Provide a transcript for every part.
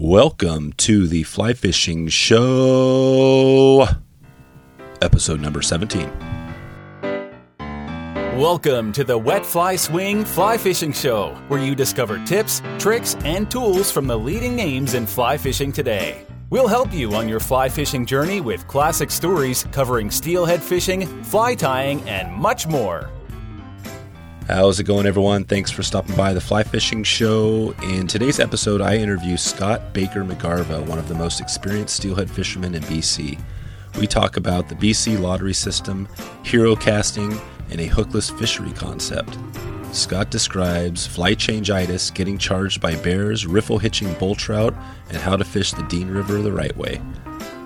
Welcome to the Fly Fishing Show, episode number 17. Welcome to the Wet Fly Swing Fly Fishing Show, where you discover tips, tricks, and tools from the leading names in fly fishing today. We'll help you on your fly fishing journey with classic stories covering steelhead fishing, fly tying, and much more. How's it going, everyone? Thanks for stopping by the Fly Fishing Show. In today's episode, I interview Scott Baker McGarva, one of the most experienced steelhead fishermen in BC. We talk about the BC lottery system, hero casting, and a hookless fishery concept. Scott describes fly changeitis, getting charged by bears, riffle hitching bull trout, and how to fish the Dean River the right way.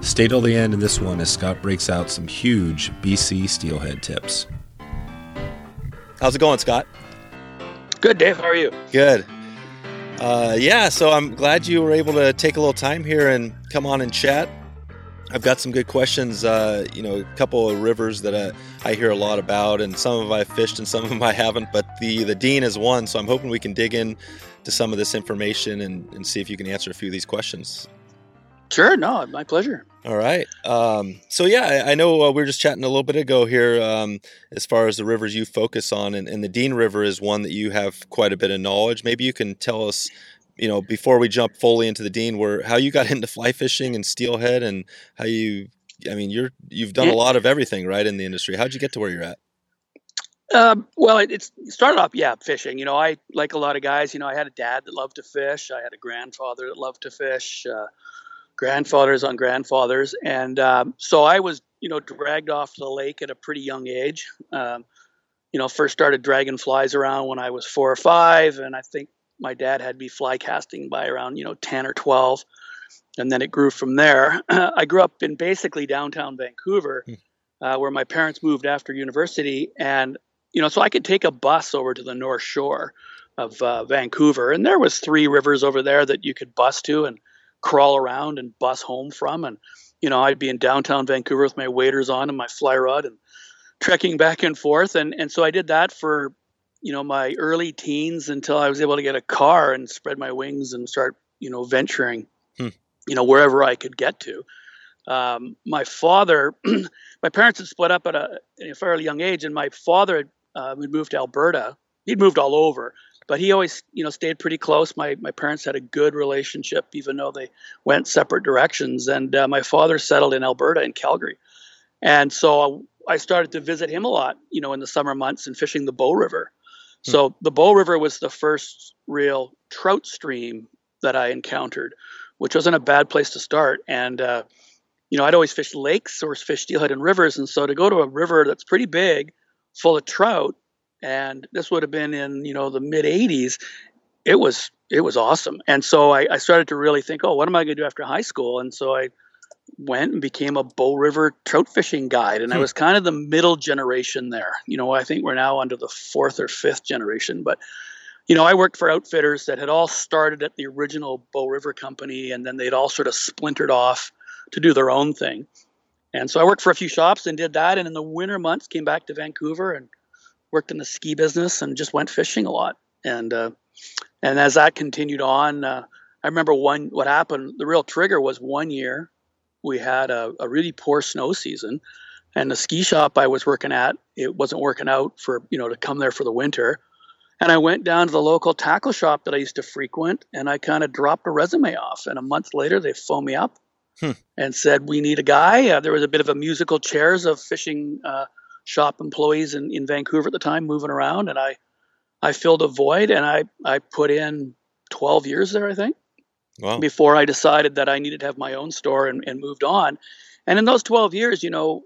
Stay till the end in this one as Scott breaks out some huge BC steelhead tips. How's it going, Scott? Good, Dave. How are you? Good. Uh, yeah, so I'm glad you were able to take a little time here and come on and chat. I've got some good questions. Uh, you know, a couple of rivers that uh, I hear a lot about, and some of them I've fished and some of them I haven't. But the the Dean is one, so I'm hoping we can dig in to some of this information and, and see if you can answer a few of these questions. Sure. No, my pleasure. All right. Um, so yeah, I, I know uh, we were just chatting a little bit ago here um, as far as the rivers you focus on, and, and, the Dean River is one that you have quite a bit of knowledge. Maybe you can tell us, you know, before we jump fully into the Dean, where how you got into fly fishing and steelhead, and how you, I mean, you're you've done a lot of everything right in the industry. How'd you get to where you're at? Um, well, it, it started off, yeah, fishing. You know, I like a lot of guys. You know, I had a dad that loved to fish. I had a grandfather that loved to fish. Uh, grandfathers on grandfathers, and um, so I was, you know, dragged off the lake at a pretty young age. Um, you know, first started dragging flies around when I was four or five, and I think my dad had me fly casting by around, you know, ten or twelve, and then it grew from there. I grew up in basically downtown Vancouver, hmm. uh, where my parents moved after university, and you know, so I could take a bus over to the North Shore of uh, Vancouver, and there was three rivers over there that you could bus to, and crawl around and bus home from. And, you know, I'd be in downtown Vancouver with my waders on and my fly rod and trekking back and forth. And, and so I did that for, you know, my early teens until I was able to get a car and spread my wings and start, you know, venturing, hmm. you know, wherever I could get to. Um, my father, my parents had split up at a, at a, fairly young age, and my father uh, had moved to Alberta. He'd moved all over, but he always you know stayed pretty close. My my parents had a good relationship even though they went separate directions. And uh, my father settled in alberta in calgary. And so i started to visit him a lot you know in the summer months and fishing the bow river. Hmm. so the bow river was the first real trout stream that i encountered which wasn't a bad place to start. And uh, you know i'd always fish lakes or fish steelhead in rivers. And so to go to a river that's pretty big full of trout and this would have been in you know the mid 80s it was it was awesome. And so I, I started to really think oh what am i going to do after high school? And so i went and became a bow river trout fishing guide. And hmm. i was kind of the middle generation there. You know i think we're now under the fourth or fifth generation. But you know i worked for outfitters that had all started at the original bow river company and then they'd all sort of splintered off to do their own thing. And so i worked for a few shops and did that. And in the winter months came back to vancouver and worked in the ski business and just went fishing a lot. And uh, and as that continued on, uh, I remember one what happened. The real trigger was one year we had a, a really poor snow season, and the ski shop I was working at it wasn't working out for you know to come there for the winter. And I went down to the local tackle shop that I used to frequent, and I kind of dropped a resume off. And a month later, they phoned me up hmm. and said, "We need a guy." Uh, there was a bit of a musical chairs of fishing uh, shop employees in, in Vancouver at the time moving around and I I filled a void and I, I put in 12 years there, I think, wow. before I decided that I needed to have my own store and, and moved on. And in those 12 years, you know,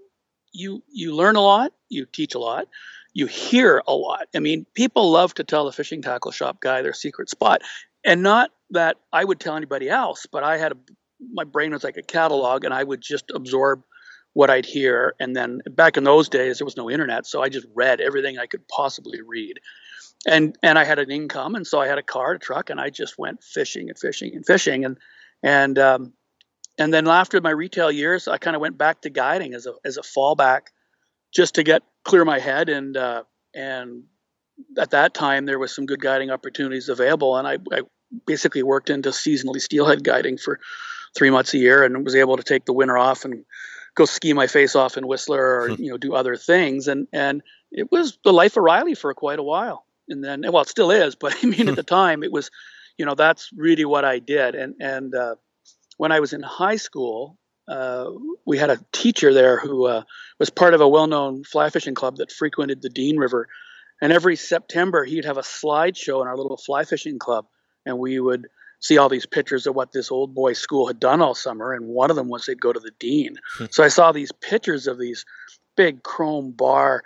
you, you learn a lot, you teach a lot, you hear a lot. I mean, people love to tell the fishing tackle shop guy their secret spot. And not that I would tell anybody else, but I had a, my brain was like a catalog and I would just absorb – what I'd hear. And then back in those days, there was no internet, so I just read everything I could possibly read. And and I had an income, and so I had a car, a truck, and I just went fishing and fishing and fishing. And and um, and then after my retail years, I kind of went back to guiding as a as a fallback, just to get clear my head. And uh, and at that time, there was some good guiding opportunities available, and I, I basically worked into seasonally steelhead guiding for three months a year, and was able to take the winter off and go ski my face off in Whistler or you know do other things. And and it was the life of Riley for quite a while. And then well, it still is, but I mean at the time it was, you know, that's really what I did. And and uh, when I was in high school, uh, we had a teacher there who uh, was part of a well-known fly fishing club that frequented the Dean River, and every September he'd have a slideshow in our little fly fishing club, and we would see all these pictures of what this old boy school had done all summer. And one of them was they'd go to the Dean. Hmm. so I saw these pictures of these big chrome bar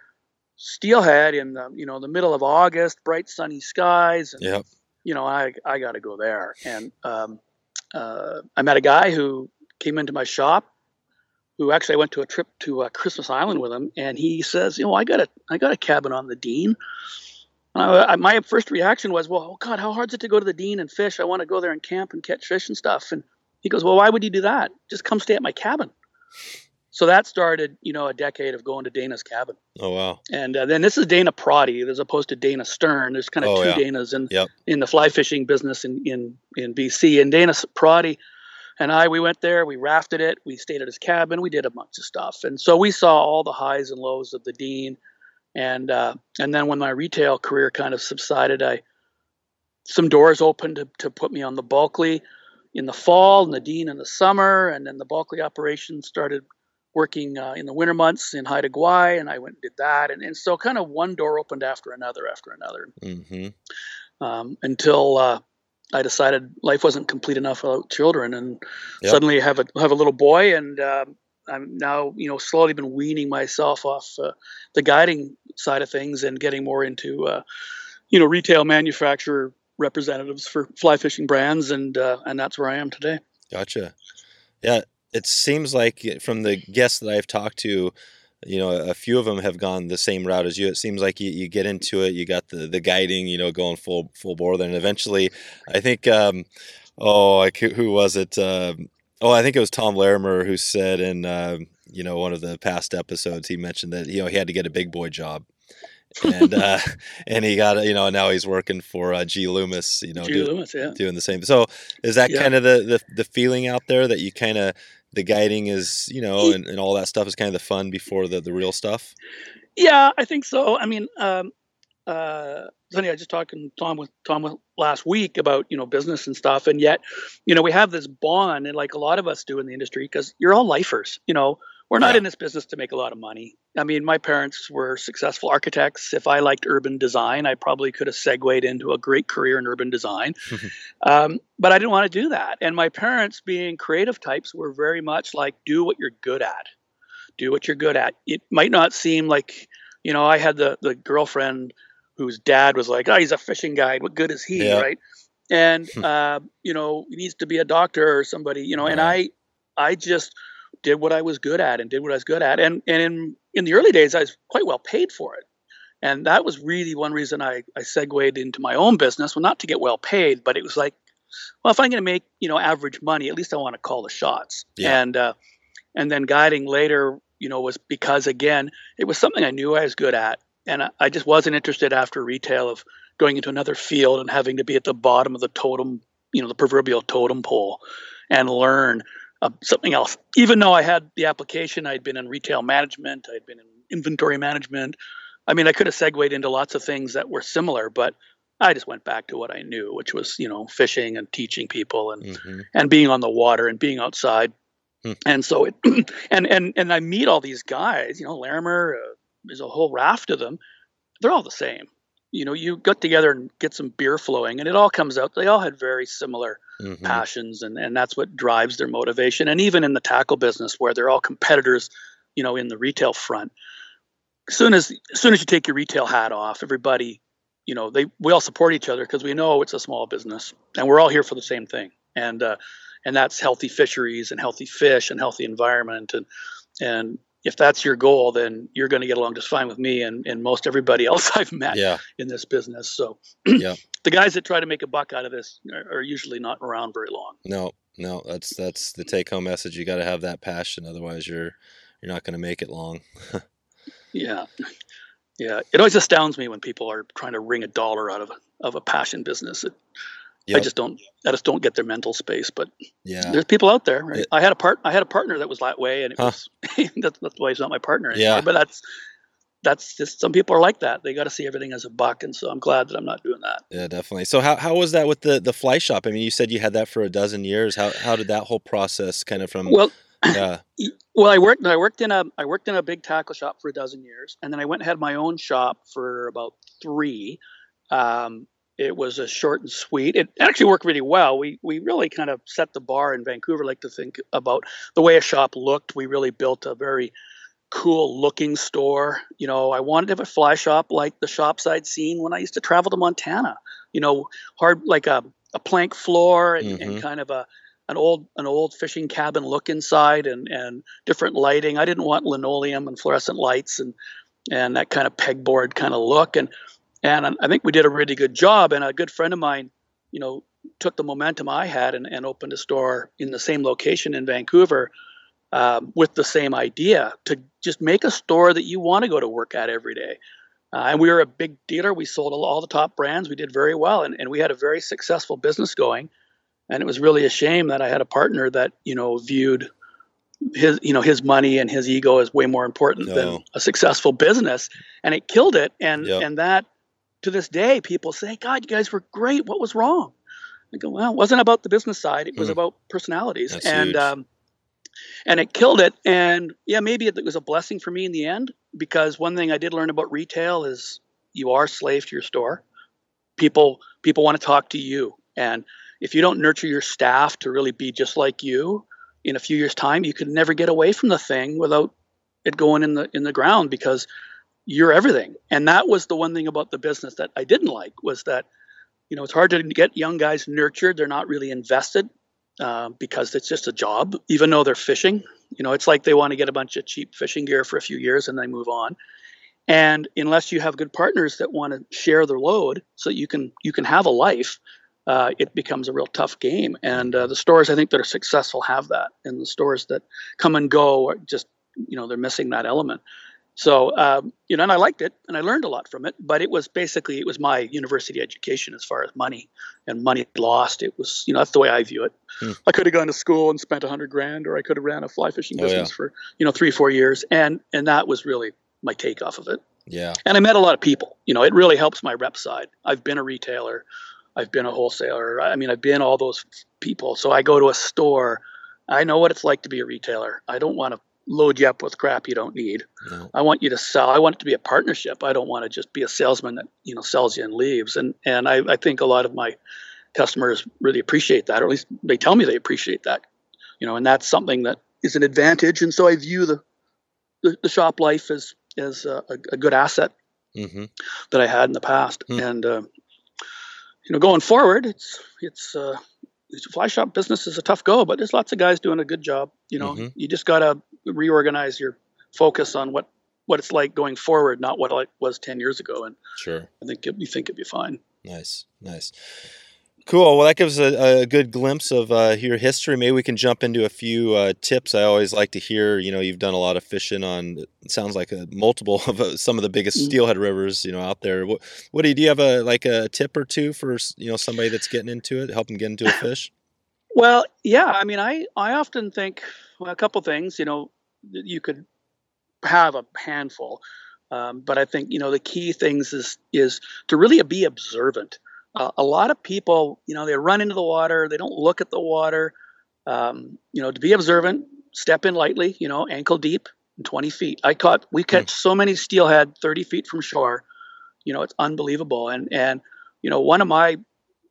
steelhead in the you know the middle of August, bright sunny skies. And, yep. You know, I I got to go there, and um, uh, I met a guy who came into my shop who actually I went to a trip to uh, Christmas Island with him, and he says, you know, I got a I got a cabin on the Dean. I, my first reaction was, well, oh God, how hard is it to go to the Dean and fish? I want to go there and camp and catch fish and stuff. And he goes, well, why would you do that? Just come stay at my cabin. So that started, you know, a decade of going to Dana's cabin. Oh wow! And uh, then this is Dana Prody, as opposed to Dana Stern. There's kind of oh, two yeah. Danas in yep. in the fly fishing business in in in BC. And Dana Prody and I, we went there, we rafted it, we stayed at his cabin, we did a bunch of stuff, and so we saw all the highs and lows of the Dean, and uh, and then when my retail career kind of subsided, I some doors opened to, to put me on the Bulkley in the fall and the Dean in the summer, and then the Bulkley operation started working uh, in the winter months in Haida Gwaii, and I went and did that, and, and so kind of one door opened after another after another, mm-hmm. um, until uh, I decided life wasn't complete enough without children, and yep. suddenly have a have a little boy, and um, I'm now you know slowly been weaning myself off uh, the guiding side of things and getting more into uh, you know retail manufacturer representatives for fly fishing brands, and uh, and that's where I am today. Gotcha. Yeah, it seems like from the guests that I've talked to, you know a few of them have gone the same route as you it seems like you, you get into it you got the the guiding you know going full full bore then eventually i think um oh I, who was it uh, oh i think it was tom larimer who said in uh, you know one of the past episodes he mentioned that you know he had to get a big boy job and uh and he got you know now he's working for uh, G Loomis you know G. Do, Loomis, yeah. doing the same so is that yeah. kind of the, the the feeling out there that you kind of the guiding is, you know, and, and all that stuff is kind of the fun before the, the real stuff? Yeah, I think so. I mean, um, uh, funny, I was just talking Tom with Tom last week about you know business and stuff, and yet, you know, we have this bond, and like a lot of us do in the industry, because you're all lifers. You know, we're not yeah. in this business to make a lot of money. I mean, my parents were successful architects. If I liked urban design, I probably could have segued into a great career in urban design. um, but I didn't want to do that. And my parents, being creative types, were very much like, do what you're good at. Do what you're good at. It might not seem like, you know, I had the, the girlfriend whose dad was like, oh, he's a fishing guide. What good is he? Yeah. Right. And, uh, you know, he needs to be a doctor or somebody, you know, and I, I just, did what I was good at and did what I was good at. And and in in the early days, I was quite well paid for it. And that was really one reason I, I segued into my own business. Well, not to get well paid, but it was like, well, if I'm going to make you know average money, at least I want to call the shots. Yeah. And uh, and then guiding later, you know, was because again, it was something I knew I was good at, and I, just wasn't interested after retail of going into another field and having to be at the bottom of the totem, you know, the proverbial totem pole, and learn uh, something else. Even though I had the application, I'd been in retail management, I'd been in inventory management. I mean, I could have segued into lots of things that were similar, but I just went back to what I knew, which was you know fishing and teaching people and mm-hmm. and being on the water and being outside. Hmm. And so it and and and I meet all these guys, you know, Larimer, uh, there's a whole raft of them. They're all the same you know, you got together and get some beer flowing, and it all comes out. They all had very similar mm-hmm. passions, and, and that's what drives their motivation. And even in the tackle business, where they're all competitors, you know, in the retail front, as soon as as soon as you take your retail hat off, everybody, you know, they we all support each other because we know it's a small business, and we're all here for the same thing, and uh, and that's healthy fisheries and healthy fish and healthy environment, and and if that's your goal, then you're going to get along just fine with me and, and most everybody else I've met yeah. in this business. So yeah. the guys that try to make a buck out of this are, are usually not around very long. No, no, that's that's the take home message. You got to have that passion, otherwise you're you're not going to make it long. yeah, yeah. It always astounds me when people are trying to wring a dollar out of a, of a passion business. It, Yep. I just don't. I just don't get their mental space. But yeah, there's people out there. Right? It, I had a part. I had a partner that was that way, and it huh. was that's, that's why he's not my partner anymore. Yeah. But that's that's just some people are like that. They got to see everything as a buck, and so I'm glad that I'm not doing that. Yeah, definitely. So how how was that with the the fly shop? I mean, you said you had that for a dozen years. How how did that whole process kind of from well. Yeah. Well, I worked. I worked in a. I worked in a big tackle shop for a dozen years, and then I went and had my own shop for about three. Um, it was a short and sweet. It actually worked really well. We we really kind of set the bar in Vancouver. Like to think about the way a shop looked. We really built a very cool looking store. You know, I wanted to have a fly shop like the shops I'd seen when I used to travel to Montana. You know, hard like a, a plank floor and, mm-hmm. and kind of a an old an old fishing cabin look inside and and different lighting. I didn't want linoleum and fluorescent lights and and that kind of pegboard kind of look and and I think we did a really good job. And a good friend of mine, you know, took the momentum I had and, and opened a store in the same location in Vancouver um, with the same idea to just make a store that you want to go to work at every day. Uh, and we were a big dealer. We sold all the top brands. We did very well, and, and we had a very successful business going. And it was really a shame that I had a partner that you know viewed his you know his money and his ego as way more important no. than a successful business, and it killed it. And yep. and that to this day, people say, "God, you guys were great. What was wrong?" I go, "Well, it wasn't about the business side. It was mm. about personalities." That's and um, and it killed it. And yeah, maybe it was a blessing for me in the end because one thing I did learn about retail is you are slave to your store. People people want to talk to you, and if you don't nurture your staff to really be just like you, in a few years' time, you could never get away from the thing without it going in the in the ground because you're everything. And that was the one thing about the business that I didn't like was that you know it's hard to get young guys nurtured. They're not really invested uh, because it's just a job, even though they're fishing. You know, it's like they want to get a bunch of cheap fishing gear for a few years and they move on. And unless you have good partners that want to share their load, so you can you can have a life, uh, it becomes a real tough game. And uh, the stores I think that are successful have that, and the stores that come and go are just you know they're missing that element. So um, you know, and I liked it, and I learned a lot from it. But it was basically it was my university education as far as money and money lost. It was you know that's the way I view it. Hmm. I could have gone to school and spent a hundred grand, or I could have ran a fly fishing oh, business yeah. for you know three four years, and and that was really my take off of it. Yeah. And I met a lot of people. You know, it really helps my rep side. I've been a retailer, I've been a wholesaler. I mean, I've been all those people. So I go to a store. I know what it's like to be a retailer. I don't want to load you up with crap you don't need. No. I want you to sell. I want it to be a partnership. I don't want to just be a salesman that you know sells you and leaves. And and I, I think a lot of my customers really appreciate that, or at least they tell me they appreciate that. You know, and that's something that is an advantage. And so I view the the, the shop life as as a, a good asset mm-hmm. that I had in the past. Mm. And uh, you know, going forward, it's it's uh, fly shop business is a tough go, but there's lots of guys doing a good job. You know, mm-hmm. you just gotta reorganize your focus on what what it's like going forward, not what it was ten years ago. And sure, I think it, you think it'd be fine. Nice, nice. Cool. Well, that gives a, a good glimpse of uh, your history. Maybe we can jump into a few uh, tips. I always like to hear. You know, you've done a lot of fishing on. It sounds like a multiple of uh, some of the biggest mm. steelhead rivers. You know, out there. What, what do you do? You have a like a tip or two for you know somebody that's getting into it, help them get into a fish? Well, yeah. I mean, I I often think well, a couple things. You know, you could have a handful, um, but I think you know the key things is is to really be observant. Uh, a lot of people, you know, they run into the water, they don't look at the water. Um, you know, to be observant, step in lightly, you know, ankle deep, 20 feet. I caught, we catch mm. so many steelhead 30 feet from shore. You know, it's unbelievable. And, and, you know, one of my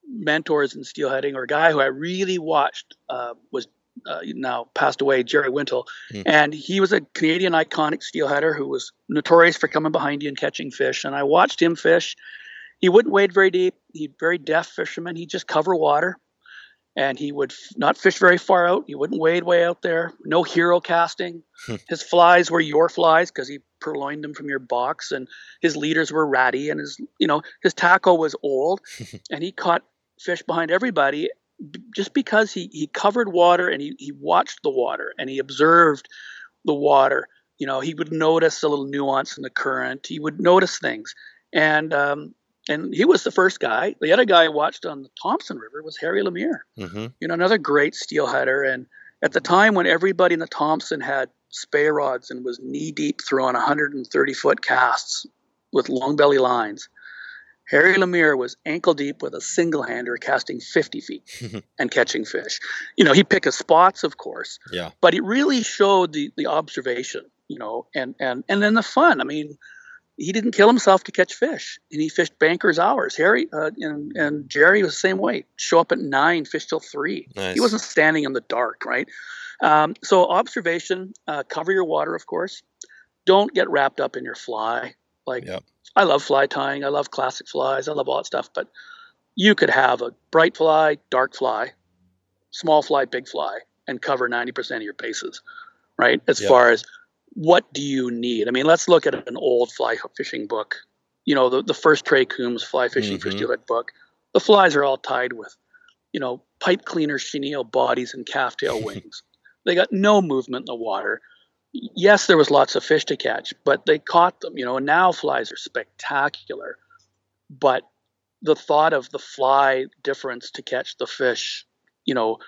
mentors in steelheading or a guy who I really watched uh, was uh, now passed away, Jerry Wintle. Mm. And he was a Canadian iconic steelheader who was notorious for coming behind you and catching fish. And I watched him fish he wouldn't wade very deep. He'd very deaf fisherman. He'd just cover water, and he would f- not fish very far out. He wouldn't wade way out there. No hero casting. Hmm. his flies were your flies because he purloined them from your box, and his leaders were ratty, and his you know his tackle was old, and he caught fish behind everybody just because he he covered water and he he watched the water and he observed the water. You know, he would notice a little nuance in the current. He would notice things, and um, and he was the first guy. The other guy I watched on the Thompson River was Harry Lemire. Mm-hmm. You know, another great steelheader. And at the time when everybody in the Thompson had spey rods and was knee deep throwing 130 foot casts with long belly lines, Harry Lemire was ankle deep with a single hander casting 50 feet and catching fish. You know, he picked his spots, of course, Yeah. but it really showed the the observation, you know, and and and then the fun. I mean, he didn't kill himself to catch fish, and he fished bankers hours. Harry uh, and and Jerry was the same way. Show up at nine, fish till three. Nice. He wasn't standing in the dark, right? Um, so observation, uh, cover your water, of course. Don't get wrapped up in your fly. Like Yep. I love fly tying. I love classic flies. I love all that stuff. But you could have a bright fly, dark fly, small fly, big fly, and cover 90% of your bases, right? As Yeah. far as what do you need? I mean, let's look at an old fly fishing book. You know, the, the first Trey Combs fly fishing for Mhm. steelhead book. The flies are all tied with, you know, pipe cleaner chenille bodies and calf tail wings. They got no movement in the water. Yes, there was lots of fish to catch, but they caught them, you know, and now flies are spectacular. But the thought of the fly difference to catch the fish, you know,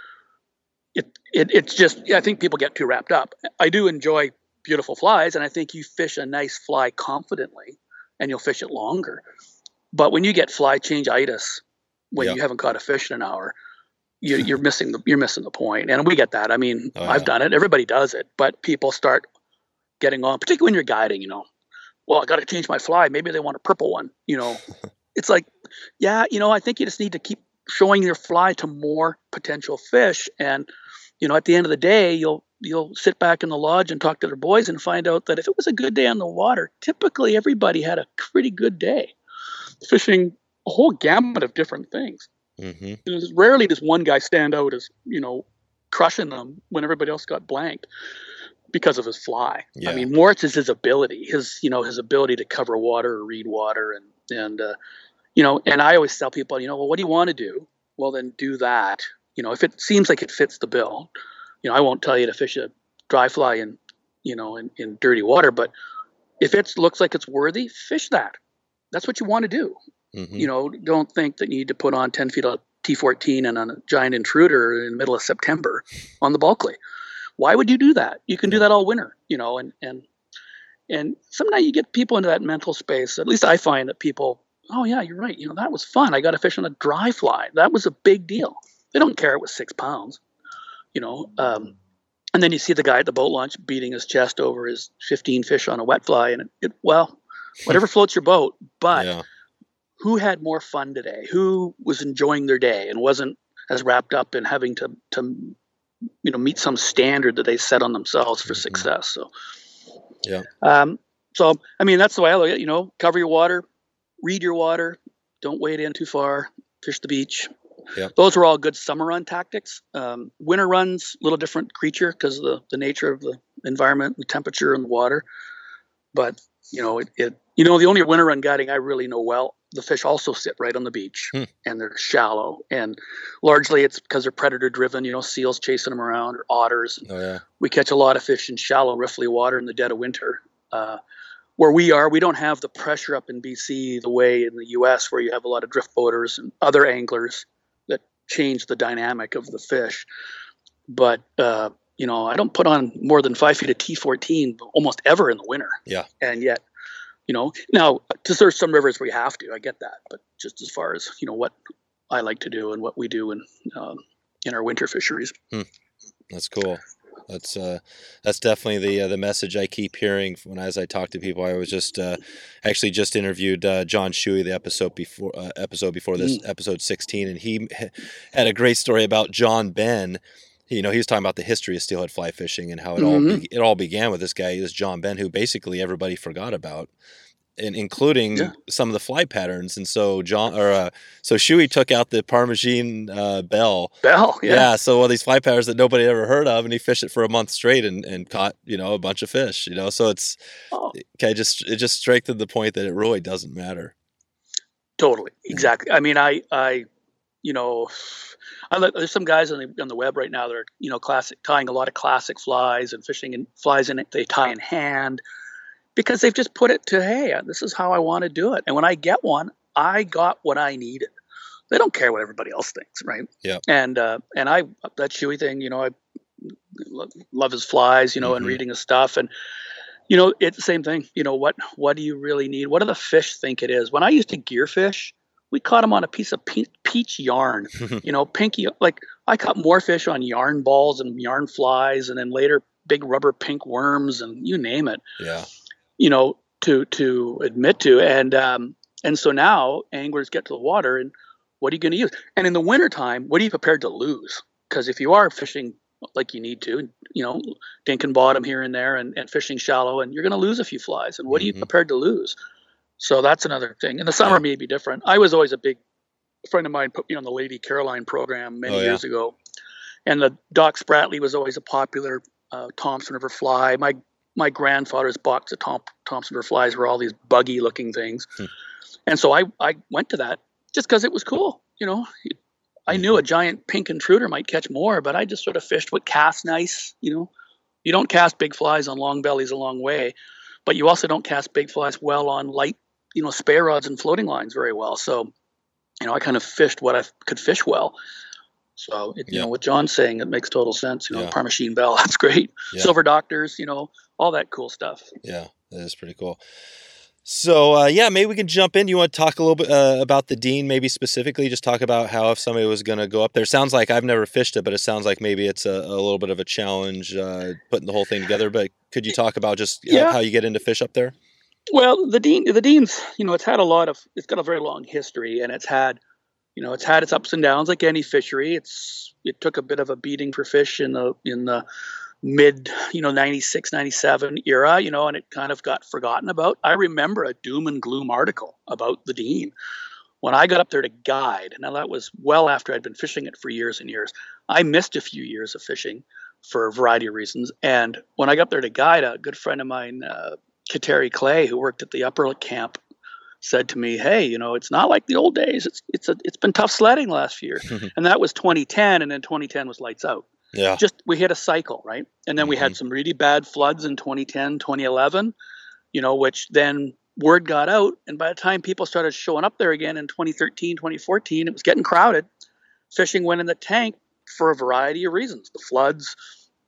it, it it's just I think people get too wrapped up. I do enjoy beautiful flies, and I think you fish a nice fly confidently, and you'll fish it longer. But when you get fly change itis, when Yeah. you haven't caught a fish in an hour, you, you're missing the you're missing the point. And we get that. I mean, Oh, I've done it. Everybody does it, but people start getting on, particularly when you're guiding. You know, well, I got to change my fly. Maybe they want a purple one. You know, it's like, yeah, you know, I think you just need to keep showing your fly to more potential fish, and you know, at the end of the day, you'll you'll sit back in the lodge and talk to their boys and find out that if it was a good day on the water, typically everybody had a pretty good day fishing a whole gamut of different things. Mm-hmm. There's rarely does one guy stand out as you know crushing them when everybody else got blanked because of his fly. Yeah. I mean, Moritz is his ability, his you know his ability to cover water or read water, and and uh, you know, and I always tell people, you know, well, what do you want to do? Well, then do that. You know, if it seems like it fits the bill, you know, I won't tell you to fish a dry fly in you know in, in dirty water, but if it looks like it's worthy, fish that. That's what you want to do Mm-hmm. you know, don't think that you need to put on 10 feet of T14 and a giant intruder in the middle of September on the Bulkley. Why would you do that? You can do that all winter, you know, and, and, and sometimes you get people into that mental space. At least I find that people, oh yeah, you're right. You know, that was fun. I got to fish on a dry fly. That was a big deal. They don't care it was six pounds, you know. Um, and then you see the guy at the boat launch beating his chest over his 15 fish on a wet fly, and it, it well, whatever floats your boat. But yeah. who had more fun today? Who was enjoying their day and wasn't as wrapped up in having to to you know meet some standard that they set on themselves for Mhm. success? So Yeah. Um, so I mean that's the way I look at it. You know, cover your water, read your water, don't wade in too far, fish the beach. Yep. Those are all good summer run tactics. Um, winter runs, a little different creature because of the, the nature of the environment, the temperature, and the water. But you know, it, it you know the only winter run guiding I really know well. The fish also sit right on the beach, Hmm. and they're shallow, and largely it's because they're predator driven. You know, seals chasing them around or otters. Oh yeah. We catch a lot of fish in shallow, riffly water in the dead of winter. Uh, where we are, we don't have the pressure up in BC the way in the U.S., where you have a lot of drift boaters and other anglers change the dynamic of the fish. But uh, you know, I don't put on more than five feet of T14 almost ever in the winter. Yeah. And yet, you know, now to search some rivers where you have to, I get that. But just as far as you know, what I like to do and what we do in um, in our winter fisheries. That's cool. That's uh, that's definitely the uh, the message I keep hearing when as I talk to people. I was just uh, actually just interviewed uh, John Shewey the episode before uh, episode before this episode sixteen, and he had a great story about John Ben. You know, he was talking about the history of steelhead fly fishing and how it all Mhm. be- it all began with this guy, this John Ben, who basically everybody forgot about. And including Yeah. some of the fly patterns, and so John or uh, so Shewey took out the Parmachene uh, bell, Bell, yeah. yeah. so all these fly patterns that nobody ever heard of, and he fished it for a month straight and, and caught you know a bunch of fish. You know, so it's Oh. okay. Just it just strengthened the point that it really doesn't matter. Totally, exactly. I mean, I, I, you know, I look, there's some guys on the on the web right now that are you know classic tying a lot of classic flies and fishing and flies in it. They tie in hand because they've just put it to hey, this is how I want to do it. And when I get one, I got what I needed. They don't care what everybody else thinks, right? Yeah. And uh, and I that Shewey thing, you know, I love his flies, you know, mm-hmm. and reading his stuff, and you know, it's the same thing. You know, what what do you really need? What do the fish think it is? When I used to gear fish, we caught them on a piece of peach yarn. you know, pinky like I caught more fish on yarn balls and yarn flies, and then later big rubber pink worms and you name it. Yeah. You know, to to admit to, and um, and so now anglers get to the water, and what are you going to use? And in the wintertime, what are you prepared to lose? Because if you are fishing like you need to, you know, dinking bottom here and there and, and fishing shallow, and you're going to lose a few flies. And what mm-hmm. are you mm-hmm. prepared to lose? So that's another thing. In the summer, yeah. may be different. I was always a big friend of mine put me on the Lady Caroline program many oh, yeah. years ago, and the Doc Spratley was always a popular uh, Thompson River fly. My my grandfather's box of Tom, Thompson flies were all these buggy looking things, hmm. and so I I went to that just because it was cool. You know, I knew a giant pink intruder might catch more, but I just sort of fished what cast nice. You know, you don't cast big flies on long bellies a long way, but you also don't cast big flies well on light, you know, spare rods and floating lines very well. So, you know, I kind of fished what I could fish well. So, it, you know, what John's saying, it makes total sense. You know, yeah. Parmachene Belle, that's great. Yeah. Silver Doctors, you know, all that cool stuff. Yeah, that is pretty cool. So uh, yeah, maybe we can jump in. You want to talk a little bit uh, about the Dean, maybe specifically, just talk about how if somebody was going to go up there. Sounds like I've never fished it, but it sounds like maybe it's a, a little bit of a challenge uh, putting the whole thing together. But could you talk about just uh, yeah. how you get into fish up there? Well, the Dean, the Dean's, you know, it's had a lot of, it's got a very long history, and it's had, you know, it's had its ups and downs like any fishery. It's it took a bit of a beating for fish in the in the mid, you know, 96, 97 era, you know, and it kind of got forgotten about. I remember a doom and gloom article about the Dean when I got up there to guide. Now, that was well after I'd been fishing it for years and years. I missed a few years of fishing for a variety of reasons. And when I got up there to guide, a good friend of mine, uh, Kateri Clay, who worked at the Upper Camp, said to me, "Hey, you know, it's not like the old days. It's it's a, it's been tough sledding last year." and that was 2010, and then 2010 was lights out. Yeah. Just we hit a cycle, right? And then mm-hmm. we had mm-hmm. some really bad floods in 2010, 2011, you know, which then word got out. And by the time people started showing up there again in 2013, 2014, it was getting crowded. Fishing went in the tank for a variety of reasons the floods,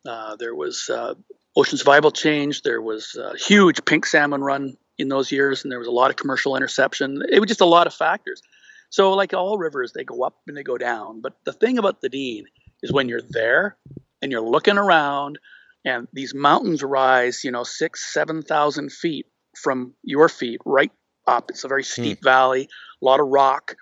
uh, there was uh, ocean survival change, there was a huge pink salmon run in those years, and there was a lot of commercial interception. It was just a lot of factors. So, like all rivers, they go up and they go down. But the thing about the Dean is when you're there and you're looking around and these mountains rise, you know, six, 7,000 feet from your feet right up. It's a very hmm. steep hmm. valley, a lot of rock,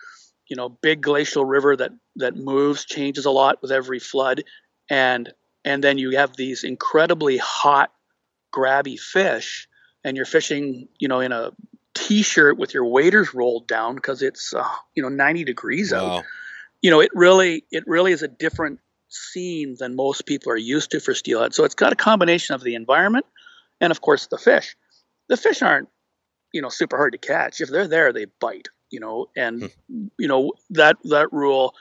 you know, big glacial river that, that moves, changes a lot with every flood. And, and then you have these incredibly hot, grabby fish and you're fishing, you know, in a t-shirt with your waders rolled down because it's, uh, you know, 90 degrees wow. out. You know, it really, it really is a different scene than most people are used to for steelhead. So it's got a combination of the environment and, of course, the fish. The fish aren't, you know, super hard to catch. If they're there, they bite. You know, and hmm. you know that that rule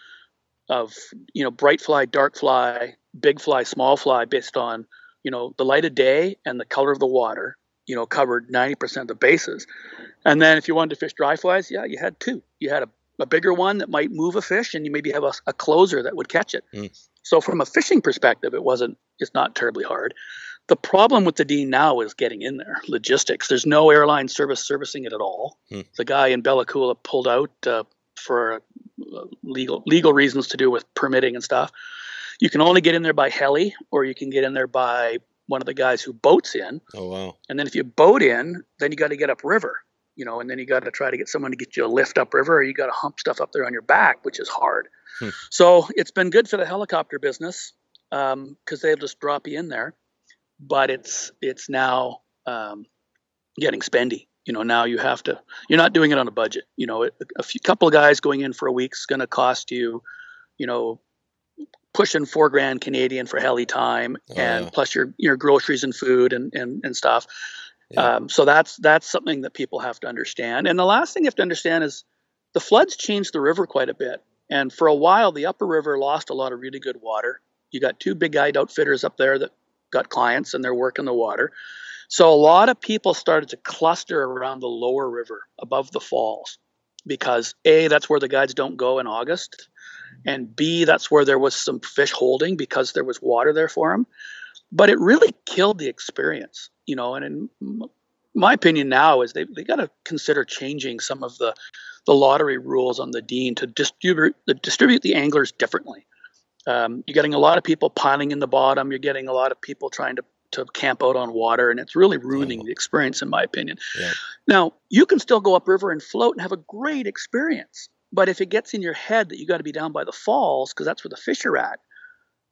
of you know bright fly, dark fly, big fly, small fly, based on you know the light of day and the color of the water. You know, covered 90% of the bases. And then if you wanted to fish dry flies, yeah, you had two. You had a a bigger one that might move a fish, and you maybe have a, a closer that would catch it. Mm. So from a fishing perspective, it wasn't. It's not terribly hard. The problem with the Dean now is getting in there, logistics. There's no airline service servicing it at all. Mm. The guy in Bella Coola pulled out uh, for uh, legal legal reasons to do with permitting and stuff. You can only get in there by heli, or you can get in there by one of the guys who boats in. Oh wow! And then if you boat in, then you got to get upriver you know, and then you got to try to get someone to get you a lift upriver, or you got to hump stuff up there on your back, which is hard. Hmm. So it's been good for the helicopter business because um, they'll just drop you in there, but it's it's now um, getting spendy. You know, now you have to. You're not doing it on a budget. You know, a, a few couple of guys going in for a week is going to cost you, you know, pushing four grand Canadian for heli time, oh, and yeah. plus your your groceries and food and and, and stuff. Yeah. Um, so that's that's something that people have to understand. And the last thing you have to understand is the floods changed the river quite a bit. And for a while, the upper river lost a lot of really good water. You got two big guide outfitters up there that got clients and they're working the water. So a lot of people started to cluster around the lower river above the falls. because a that's where the guides don't go in August, and b that's where there was some fish holding because there was water there for them. But it really killed the experience, you know. And in my opinion now is they they got to consider changing some of the the lottery rules on the Dean to distribute the distribute the anglers differently. Um, you're getting a lot of people piling in the bottom. You're getting a lot of people trying to to camp out on water, and it's really ruining the experience, in my opinion. Yeah. Now, you can still go upriver and float and have a great experience, but if it gets in your head that you got to be down by the falls because that's where the fish are at,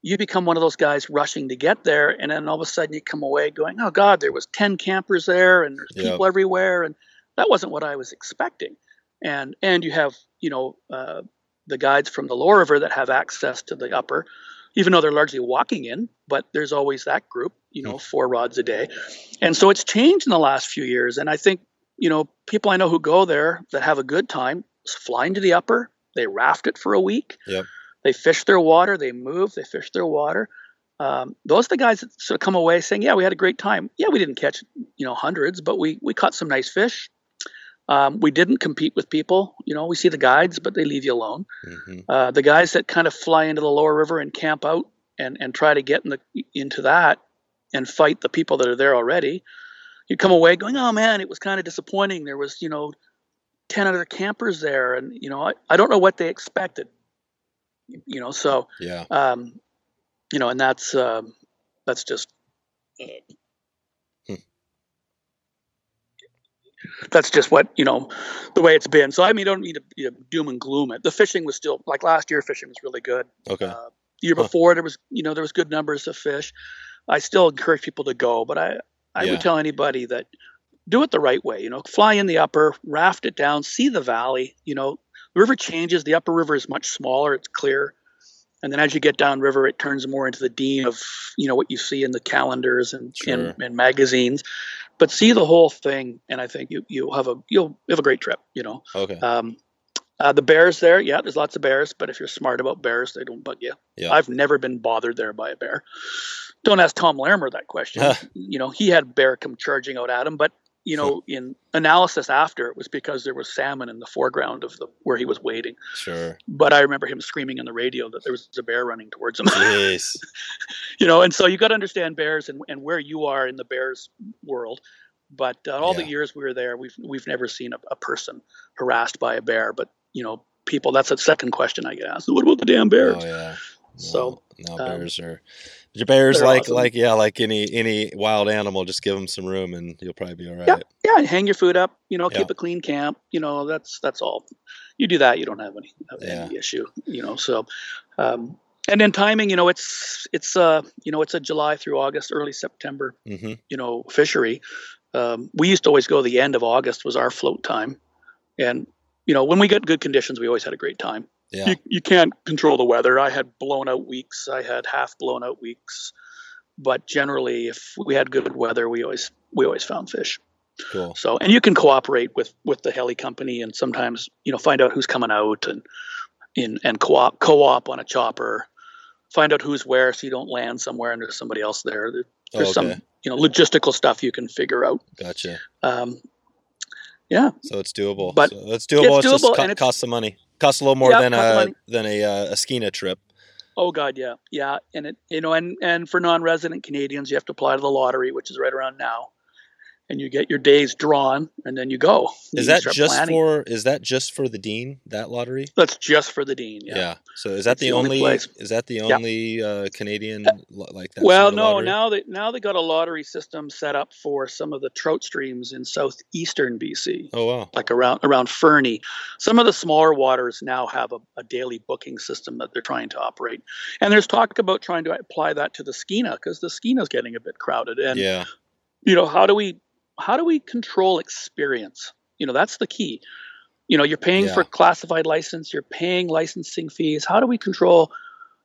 you become one of those guys rushing to get there, and then all of a sudden you come away going, "Oh God, there was ten campers there, and there's Yeah. people everywhere," and that wasn't what I was expecting. And and you have you know uh, the guides from the lower river that have access to the upper, even though they're largely walking in, but there's always that group, you know, four rods a day. And so it's changed in the last few years. And I think, you know, people I know who go there that have a good time fly into the upper, they raft it for a week, Yep. they fish their water, they move, they fish their water. Um, those are the guys that sort of come away saying, "Yeah, we had a great time. Yeah, we didn't catch, you know, hundreds, but we we caught some nice fish. Um, we didn't compete with people. You know, we see the guides, but they leave you alone. hmm Uh, the guys that kind of fly into the lower river and camp out and, and try to get in the, into that and fight the people that are there already, you come away going, oh man, it was kind of disappointing. There was, you know, 10 other campers there. And, you know, I, I don't know what they expected, you know, so, Yeah. um, you know, and that's, um, that's just, Hmm. that's just what you know the way it's been so i mean you don't need to you know, doom and gloom it the fishing was still like last year fishing was really good Okay. uh, year Huh. before there was you know there was good numbers of fish i still encourage people to go but i i Yeah. would tell anybody that do it the right way you know fly in the upper raft it down see the valley you know the river changes the upper river is much smaller it's clear and then as you get down river it turns more into the dean of you know what you see in the calendars and Sure. and, and magazines but see the whole thing and i think you you'll have a you'll have a great trip you know Okay. um, uh, the bears there, yeah, there's lots of bears, but if you're smart about bears, they don't bug you. Yeah. I've never been bothered there by a bear. Don't ask Tom Larimer that question. you know, he had bear come charging out at him, but you know, in analysis after it was because there was salmon in the foreground of the where he was waiting. Sure. But I remember him screaming on the radio that there was a bear running towards him. Jeez. you know, and so you got to understand bears and, and where you are in the bears world. But uh, all the years we were there, we've we've never seen a, a person harassed by a bear. But you know, people. That's a second question I get asked. What about the damn bears? Oh yeah. So, no, um, bears are your bears they're like awesome. like yeah like any any wild animal. Just give them some room and you'll probably be all right. Yeah, yeah. Hang your food up. You know, Yeah. keep a clean camp. You know, that's that's all. You do that, you don't have any Yeah. any issue. You know, so. Um, and then timing, you know, it's it's uh you know it's a July through August, early September hmm you know fishery um, we used to always go the end of august was our float time and you know when we got good conditions we always had a great time Yeah. you, you can't control the weather i had blown out weeks i had half blown out weeks but generally if we had good weather we always we always found fish Cool. so and you can cooperate with with the heli company and sometimes you know find out who's coming out and in and co-op co-op on a chopper find out who's where so you don't land somewhere and there's somebody else there There- there's Oh, okay. some you know logistical stuff you can figure out Gotcha. um, yeah So it's doable. But so it's doable. It's, it's just doable, co- and it's- costs some money. Costs a little more Yeah, than a than a uh, a Skeena trip. oh god yeah. Yeah and it you know and and for non-resident canadians you have to apply to the lottery which is right around now and you get your days drawn and then you go You Is that just planning. for? Is that just for the dean? That lottery? that's just for the dean Yeah. yeah, So is that the, the only place. is that the Yeah. only uh, Canadian lo- like that? well no lottery? now they now they got a lottery system set up for some of the trout streams in southeastern bc Oh wow. like around around Fernie. Some of the smaller waters now have a, a daily booking system that they're trying to operate, and there's talk about trying to apply that to the Skeena because the Skeena is getting a bit crowded. And yeah. you know, how do we how do we control experience? You know, that's the key. You know, you're paying Yeah. for classified license, you're paying licensing fees. How do we control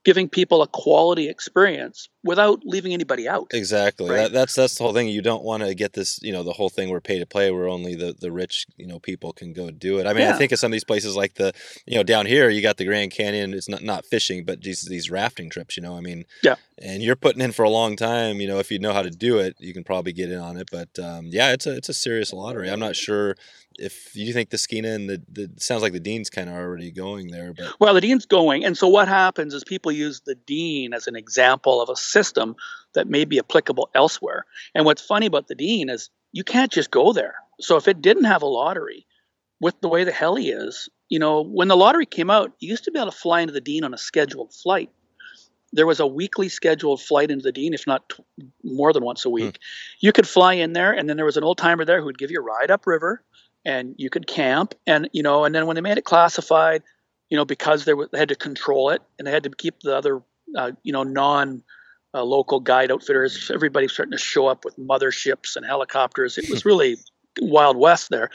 giving people a quality experience without leaving anybody out? Exactly. Right. That, that's that's the whole thing. You don't want to get this, you know, the whole thing where pay to play, where only the, the rich, you know, people can go do it. I mean, I think of some of these places like the, you know, down here, you got the Grand Canyon. It's not not fishing, but these these rafting trips. You know, I mean, Yeah. And you're putting in for a long time. You know, if you know how to do it, you can probably get in on it. But um, yeah, it's a it's a serious lottery. I'm not sure if you think the Skeena and the, the sounds like the Dean's kind of already going there. But well, the Dean's going, and so what happens is people use the Dean as an example of a system that may be applicable elsewhere. And what's funny about the Dean is you can't just go there. So if it didn't have a lottery, with the way the heli is, you know, when the lottery came out, you used to be able to fly into the Dean on a scheduled flight there was a weekly scheduled flight into the Dean, if not t- more than once a hmm. week. You could fly in there, and then there was an old timer there who would give you a ride upriver, and you could camp. And you know, and then when they made it classified, you know, because they, they had to control it, and they had to keep the other, uh, you know, non uh, local guide outfitters. Everybody starting to show up with motherships and helicopters. It was really wild west there.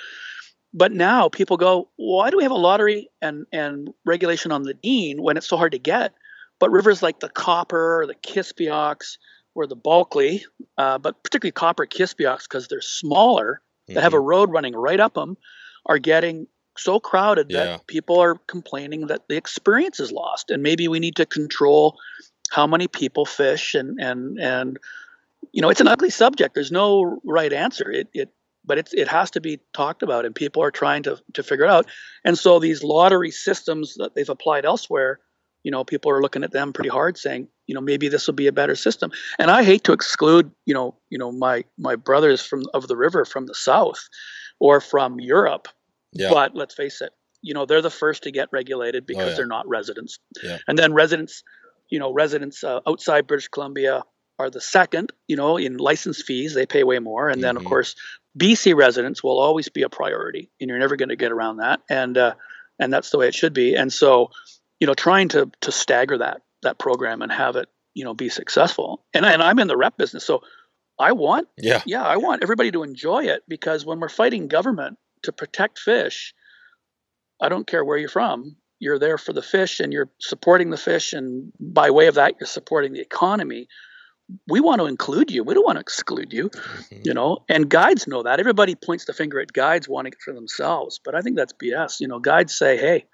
But now people go, why do we have a lottery and and regulation on the Dean when it's so hard to get? But rivers like the Copper, or the Kispiox, or the Bulkley, uh, but particularly Copper Kispiox because they're smaller, mm-hmm. they have a mm-hmm. road running right up them, are getting so crowded yeah. that people are complaining that the experience is lost. And maybe we need to control how many people fish and and and you know it's an ugly subject. There's no right answer. It it but it's it has to be talked about and people are trying to to figure it out. And so these lottery systems that they've applied elsewhere you know, people are looking at them pretty hard, saying, you know, maybe this will be a better system. And I hate to exclude, you know, you know, my my brothers from of the river from the south or from Europe. Yeah. But let's face it, you know, they're the first to get regulated because oh, yeah. they're not residents. Yeah. And then residents, you know, residents uh, outside British Columbia are the second, you know, in license fees, they pay way more. And mm-hmm. then, of mm-hmm. course, BC residents will always be a priority, and you're never going to get around that. And, uh, and that's the way it should be. And so, you know, trying to to stagger that that program and have it, you know, be successful. And and I'm in the rep business, so I want yeah yeah I want everybody to enjoy it because when we're fighting government to protect fish, I don't care where you're from. You're there for the fish and you're supporting the fish, and by way of that, you're supporting the economy. We want to include you. We don't want to exclude you, mm-hmm. you know. And guides know that. Everybody points the finger at guides wanting it for themselves, but I think that's BS. You know, guides say, "Hey,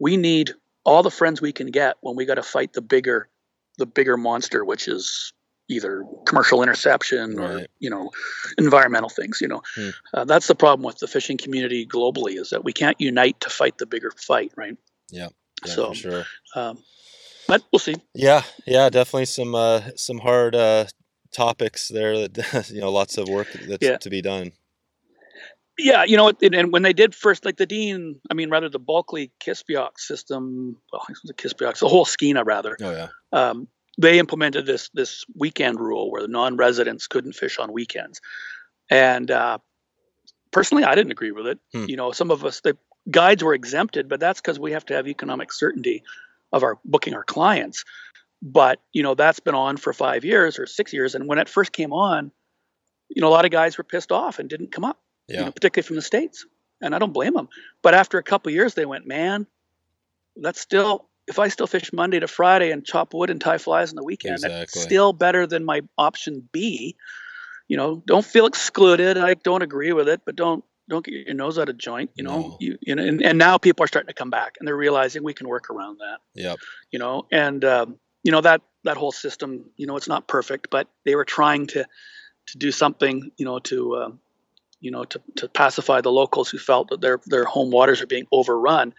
we need all the friends we can get when we got to fight the bigger the bigger monster which is either commercial interception or you know environmental things you know. Hmm. uh, that's the problem with the fishing community globally is that we can't unite to fight the bigger fight right? Yeah, yeah so sure. um, but we'll see. Yeah yeah definitely some uh, some hard uh, topics there that you know lots of work that's yeah. to be done yeah, you know, and when they did first, like the Dean, I mean, rather the Bulkley Kispiox system, well, the Kispiox, the whole Skeena rather. Oh yeah. Um, they implemented this this weekend rule where the non-residents couldn't fish on weekends, and uh, personally, I didn't agree with it. Hmm. You know, some of us, the guides were exempted, but that's because we have to have economic certainty of our booking our clients. But you know, that's been on for five years or six years, and when it first came on, you know, a lot of guys were pissed off and didn't come up yeah. you know, particularly from the states. And I don't blame them. But after a couple years, they went, man, that's still if I still fish Monday to Friday and chop wood and tie flies on the weekend, exactly. that's still better than my option B. You know, don't feel excluded. I don't agree with it, but don't don't get your nose out of joint. You know, no. you, you know, and, and, now people are starting to come back and they're realizing we can work around that. Yep. You know, and um, you know that that whole system. You know, it's not perfect, but they were trying to to do something. You know, to uh, you know, to, to pacify the locals who felt that their their home waters are being overrun,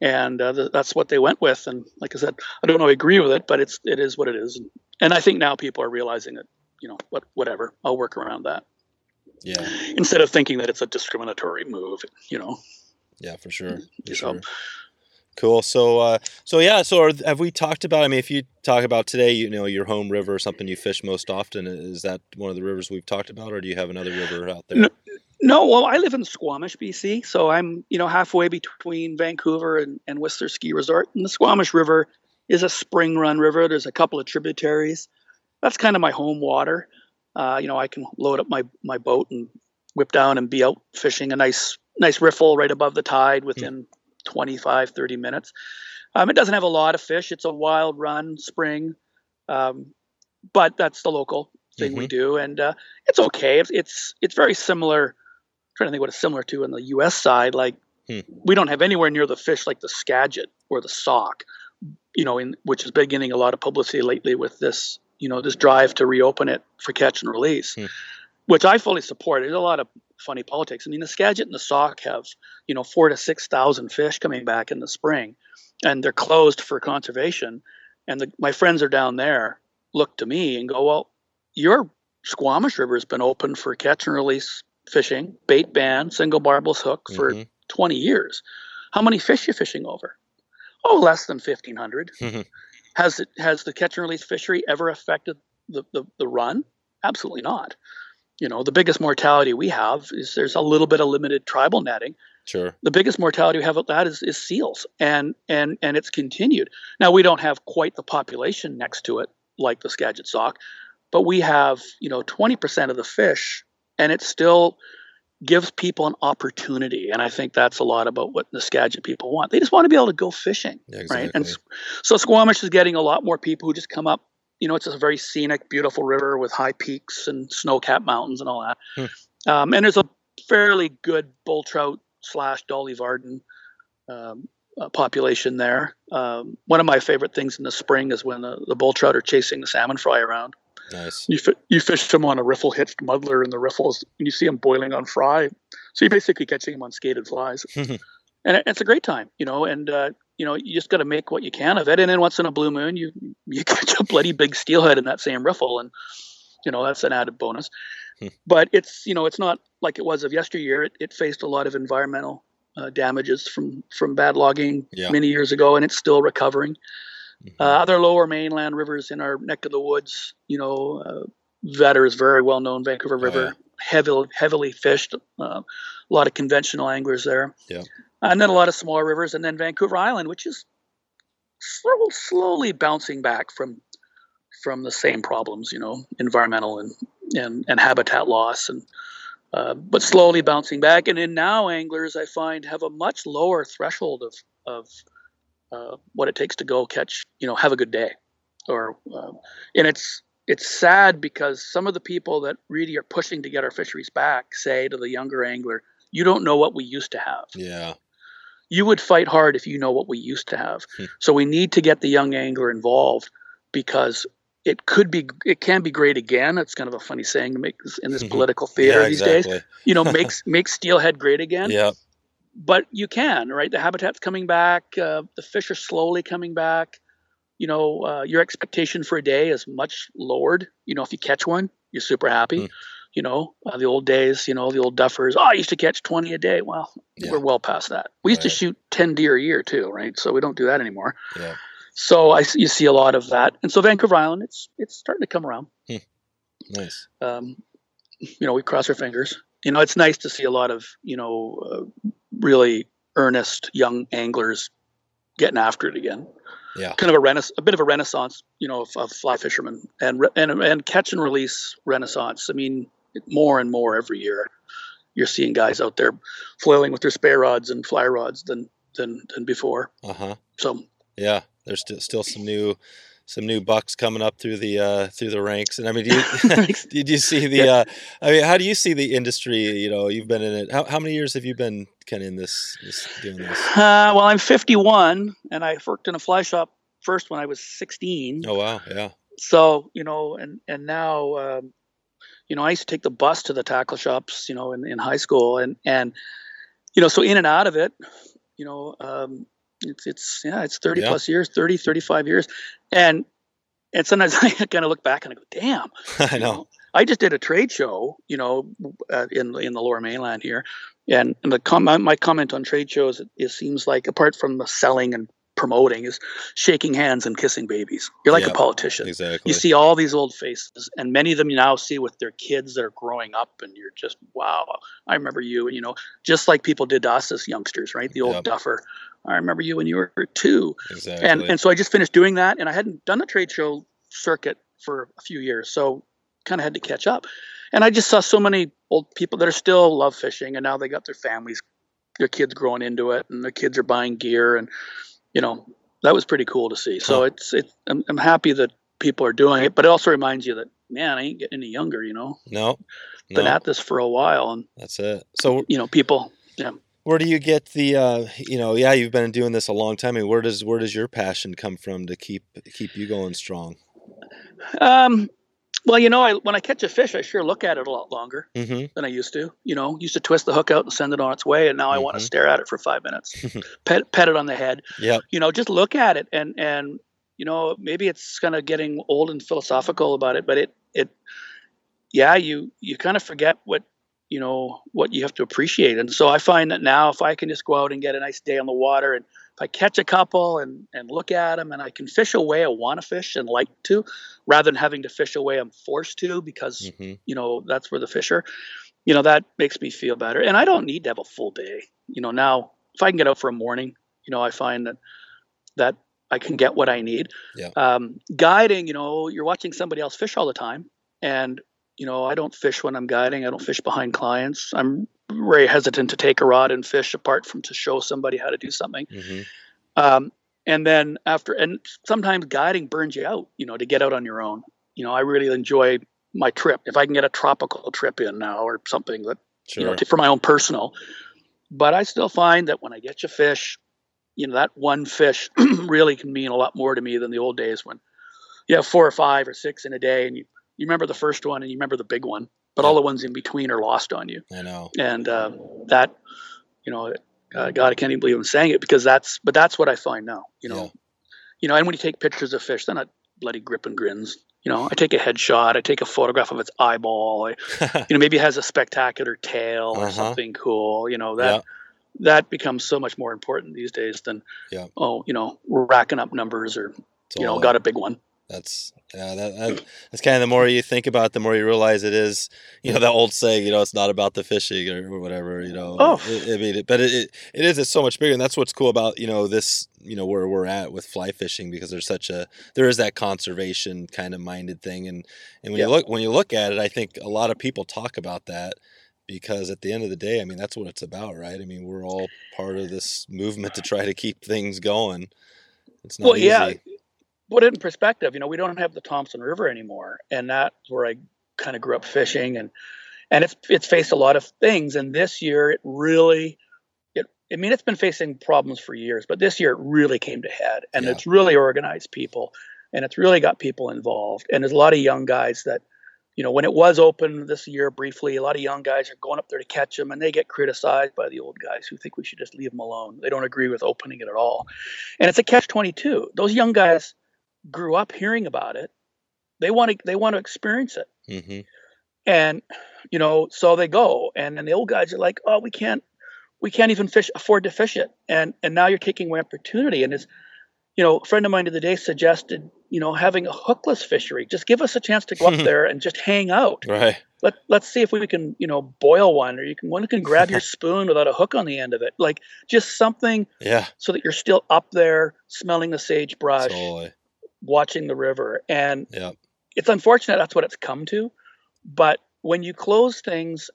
and uh, th- that's what they went with. And like I said, I don't know, I agree with it, but it's it is what it is. And, and I think now people are realizing that you know what whatever, I'll work around that. Yeah. Instead of thinking that it's a discriminatory move, you know. Yeah, for sure. For so, sure. Cool. So, uh, so yeah. So, are, have we talked about? I mean, if you talk about today, you know, your home river, or something you fish most often, is that one of the rivers we've talked about, or do you have another river out there? No, no well, I live in Squamish, BC, so I'm you know halfway between Vancouver and, and Whistler Ski Resort, and the Squamish River is a spring run river. There's a couple of tributaries. That's kind of my home water. Uh, you know, I can load up my my boat and whip down and be out fishing a nice nice riffle right above the tide within. Mm 25, 30 minutes. Um, it doesn't have a lot of fish. It's a wild run spring, um, but that's the local thing mm-hmm. we do, and uh, it's okay. It's, it's it's very similar. I'm trying to think what it's similar to in the U.S. side. Like hmm. we don't have anywhere near the fish like the skagit or the Sauk, you know, in which is been getting a lot of publicity lately with this you know, this drive to reopen it for catch and release, Hmm. which I fully support. There's a lot of funny politics. I mean, the Skagit and the Sauk have, you know, four to six thousand fish coming back in the spring, and they're closed for conservation. And the, my friends are down there look to me and go, "Well, your Squamish River has been open for catch and release fishing, bait ban, single barbless hook for Mhm. 20 years. How many fish you fishing over? Oh, less than 1,500. Mhm. has it has the catch and release fishery ever affected the, the, the run? Absolutely not. You know, the biggest mortality we have is there's a little bit of limited tribal netting. Sure. The biggest mortality we have at that is, is seals, and and and it's continued. Now we don't have quite the population next to it like the Skagit Sauk, but we have you know 20% of the fish, and it still gives people an opportunity. And I think that's a lot about what the Skagit people want. They just want to be able to go fishing, Yeah, right? And so Squamish is getting a lot more people who just come up. You know, it's a very scenic, beautiful river with high peaks and snow-capped mountains and all that. Hmm. Um, and there's a fairly good bull trout slash dolly varden um, uh, population there. Um, one of my favorite things in the spring is when the, the bull trout are chasing the salmon fry around. Nice. You, fi- you fish them on a riffle hitched muddler in the riffles, and you see them boiling on fry. So you're basically catching them on skated flies, and it, it's a great time, you know. And uh, you know, you just got to make what you can of it. And then once in a blue moon, you you catch a bloody big steelhead in that same riffle, and you know that's an added bonus. Hmm. but it's you know it's not like it was of yesteryear. It, it faced a lot of environmental uh, damages from from bad logging Yeah. many years ago, and it's still recovering. Mhm. Uh, other lower mainland rivers in our neck of the woods, you know, uh, Vedder is very well known, Vancouver Oh, River, yeah. heavily heavily fished, uh, a lot of conventional anglers there. Yeah. And then a lot of smaller rivers, and then Vancouver Island, which is slow, slowly bouncing back from from the same problems, you know, environmental and and, and habitat loss, and uh, but slowly bouncing back. And then now anglers, I find, have a much lower threshold of of uh, what it takes to go catch, you know, have a good day, or uh, and it's it's sad because some of the people that really are pushing to get our fisheries back say to the younger angler, "You don't know what we used to have." Yeah. You would fight hard if you know what we used to have. Hmm. so we need to get the young angler involved because it could be it can be great again. It's kind of a funny saying to make this in this political theater yeah, these days. You know, makes make steelhead great again. Yeah. But you can, right? The habitat's coming back. Uh, the fish are slowly coming back. You know, uh, your expectation for a day is much lowered. You know, if you catch one, you're super happy. Hmm. You know, uh, the old days, you know, the old duffers. Oh, I used to catch 20 a day. Well, Yeah. we're well past that. We used to shoot 10 deer a year too, right? So we don't do that anymore. Yeah. So I you see a lot of that, and so Vancouver Island, it's it's starting to come around. Nice. Um, you know, we cross our fingers. You know, it's nice to see a lot of you know uh, really earnest young anglers getting after it again. Yeah. Kind of a renaissance, a bit of a renaissance, you know, of, of fly fishermen and re- and and catch and release renaissance. I mean, more and more every year, you're seeing guys out there flailing with their spey rods and fly rods than than than before. Uh huh. So Yeah. There's still still some new some new bucks coming up through the uh through the ranks. And I mean, do you, did you see the? uh I mean, how do you see the industry? You know, you've been in it. How how many years have you been kind of in this, this doing this? Uh, well, I'm 51, and I worked in a fly shop first when I was 16. Oh wow. Yeah. So you know, and and now, um, you know, I used to take the bus to the tackle shops, you know, in, in high school, and and you know, so in and out of it, you know, um, it's it's yeah, it's 30 Yeah. plus years, 30, 35 years, and and sometimes I kind of look back and I go, damn, I you know. I just did a trade show, you know, uh, in in the Lower Mainland here, and, and the com- my comment on trade shows it, it seems like apart from the selling and promoting is shaking hands and kissing babies. You're like Yeah, a politician. Exactly. You see all these old faces, and many of them you now see with their kids that are growing up, and you're just wow. I remember you, and you know, just like people did to us as youngsters, right? The old Yep. duffer. I remember you when you were two, exactly. and and so I just finished doing that, and I hadn't done the trade show circuit for a few years, so kind of had to catch up. And I just saw so many old people that are still love fishing, and now they got their families, their kids growing into it, and their kids are buying gear, and you know that was pretty cool to see. So it's it. I'm, I'm happy that people are doing it, but it also reminds you that man, I ain't getting any younger. You know, no. been at this for a while, and That's it. So you know people. Yeah. Where do you get the uh you know yeah you've been doing this a long time I mean, where does where does your passion come from to keep keep you going strong Um, well, you know, I, when I catch a fish, I sure look at it a lot longer Mm-hmm. than I used to. You know, used to twist the hook out and send it on its way, and now I want to stare at it for five minutes, pet pet it on the head. Yeah, You know, just look at it, and and you know, maybe it's kind of getting old and philosophical about it, but it it, yeah, you you kind of forget what you know what you have to appreciate, and so I find that now if I can just go out and get a nice day on the water and if I catch a couple and, and look at them and I can fish away I want to fish and like to, rather than having to fish away I'm forced to because Mm-hmm. you know that's where the fish are you know that makes me feel better and i don't need to have a full day you know now if i can get out for a morning you know i find that that i can get what i need Yeah. um, guiding you know you're watching somebody else fish all the time and you know i don't fish when i'm guiding i don't fish behind clients i'm very hesitant to take a rod and fish apart from to show somebody how to do something. Mm-hmm. um, and then after and sometimes guiding burns you out you know to get out on your own. You know i really enjoy my trip. If i can get a tropical trip in now or something that Sure. you know to, for my own personal. But i still find that when i get you fish you know that one fish really can mean a lot more to me than the old days when you have four or five or six in a day. And you, you remember the first one and you remember the big one but all the ones in between are lost on you I know. and uh, that you know uh, god i can't even believe i'm saying it because that's but that's what i find now you know Yeah. you know and when you take pictures of fish they're not bloody grip and grins you know i take a headshot i take a photograph of its eyeball I, you know maybe it has a spectacular tail or Uh-huh. something cool you know that Yeah. that becomes so much more important these days than Yeah. oh you know racking up numbers or you know got a big one That's yeah. That, that that's kind of the more you think about, it, the more you realize it is. You know that old saying. You know, it's not about the fishing or, or whatever. You know. Oh. It, I mean, it, but it, it it is. It's so much bigger, and that's what's cool about you know this. You know where we're at with fly fishing because there's such a there is that conservation kind of minded thing, and and when Yeah. you look when you look at it, I think a lot of people talk about that because at the end of the day, I mean that's what it's about, right? I mean we're all part of this movement to try to keep things going. It's not well easy. yeah put it in perspective you know we don't have the thompson river anymore and that's where i kind of grew up fishing and and it's it's faced a lot of things and this year it really it i mean it's been facing problems for years but this year it really came to head and Yeah. it's really organized people and it's really got people involved and there's a lot of young guys that you know when it was open this year briefly a lot of young guys are going up there to catch them and they get criticized by the old guys who think we should just leave them alone. They don't agree with opening it at all. And it's a catch 22 those young guys grew up hearing about it they want to they want to experience it hmm and you know so they go and then the old guys are like oh we can't we can't even fish afford to fish it and and now you're taking away opportunity and it's you know a friend of mine of the other day suggested you know having a hookless fishery just give us a chance to go up there and just hang out Right. let let's see if we can you know boil one or you can one can grab your spoon without a hook on the end of it like just something Yeah. so that you're still up there smelling the sagebrush Totally. Watching the river and Yeah. it's unfortunate that's what it's come to but when you close things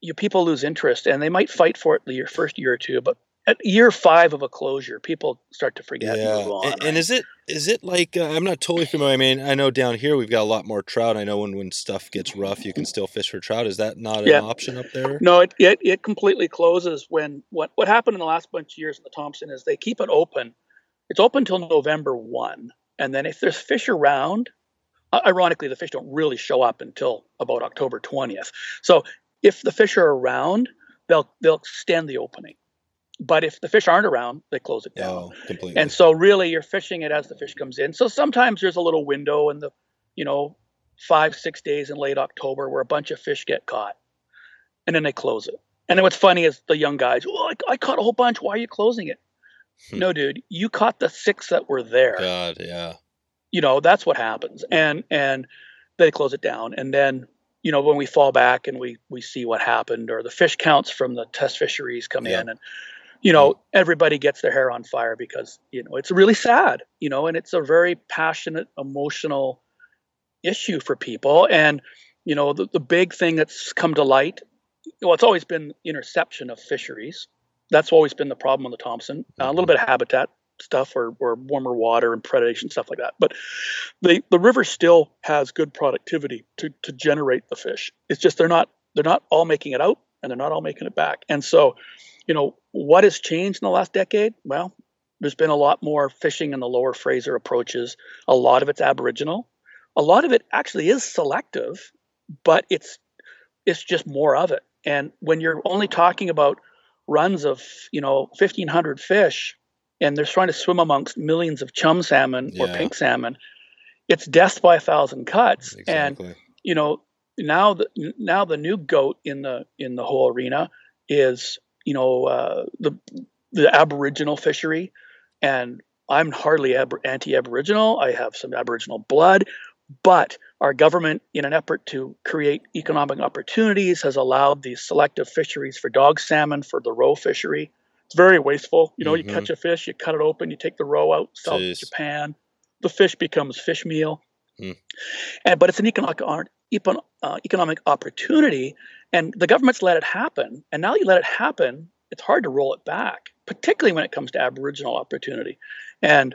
you people lose interest and they might fight for it the year, first year or two but at year five of a closure people start to forget Yeah. and on, And, and right? is it is it like uh, I'm not totally familiar. I mean, I know down here we've got a lot more trout. I know when when stuff gets rough, you can still fish for trout. Is that not an option up there? no it, it it completely closes when what what happened in the last bunch of years in the thompson is they keep it open it's open till november 1 and then if there's fish around ironically the fish don't really show up until about october 20th so if the fish are around they'll they'll extend the opening. But if the fish aren't around they close it down. Oh, completely. and so really you're fishing it as the fish comes in. So sometimes there's a little window in the you know five six days in late october where a bunch of fish get caught and then they close it. And then what's funny is the young guys well i, I caught a whole bunch. Why are you closing it. Hmm. no dude you caught the six that were there. God, yeah. you know that's what happens. And and they close it down. And then you know when we fall back and we we see what happened or the fish counts from the test fisheries come Yeah. in and you know hmm. everybody gets their hair on fire because you know it's really sad you know and it's a very passionate emotional issue for people. And you know the, the big thing that's come to light well it's always been interception of fisheries that's always been the problem on the thompson. Uh, a little bit of habitat stuff or, or warmer water and predation stuff like that. But the the river still has good productivity to to generate the fish. It's just they're not they're not all making it out and they're not all making it back. And so you know what has changed in the last decade? Well there's been a lot more fishing in the lower fraser approaches. A lot of it's aboriginal. A lot of it actually is selective, but it's it's just more of it. And when you're only talking about runs of you know 1,500 fish, and they're trying to swim amongst millions of chum salmon or pink salmon, it's death by a thousand cuts. And you know now the now the new goat in the in the whole arena is you know uh, the the aboriginal fishery. And i'm hardly ab- anti-aboriginal. I have some aboriginal blood but our government in an effort to create economic opportunities has allowed these selective fisheries for dog salmon for the roe fishery it's very wasteful you know Mhm. you catch a fish you cut it open you take the roe out sell it to japan the fish becomes fish meal Hmm. and but it's an economic uh, economic opportunity, and the government's let it happen. And now you let it happen, it's hard to roll it back, particularly when it comes to Aboriginal opportunity. And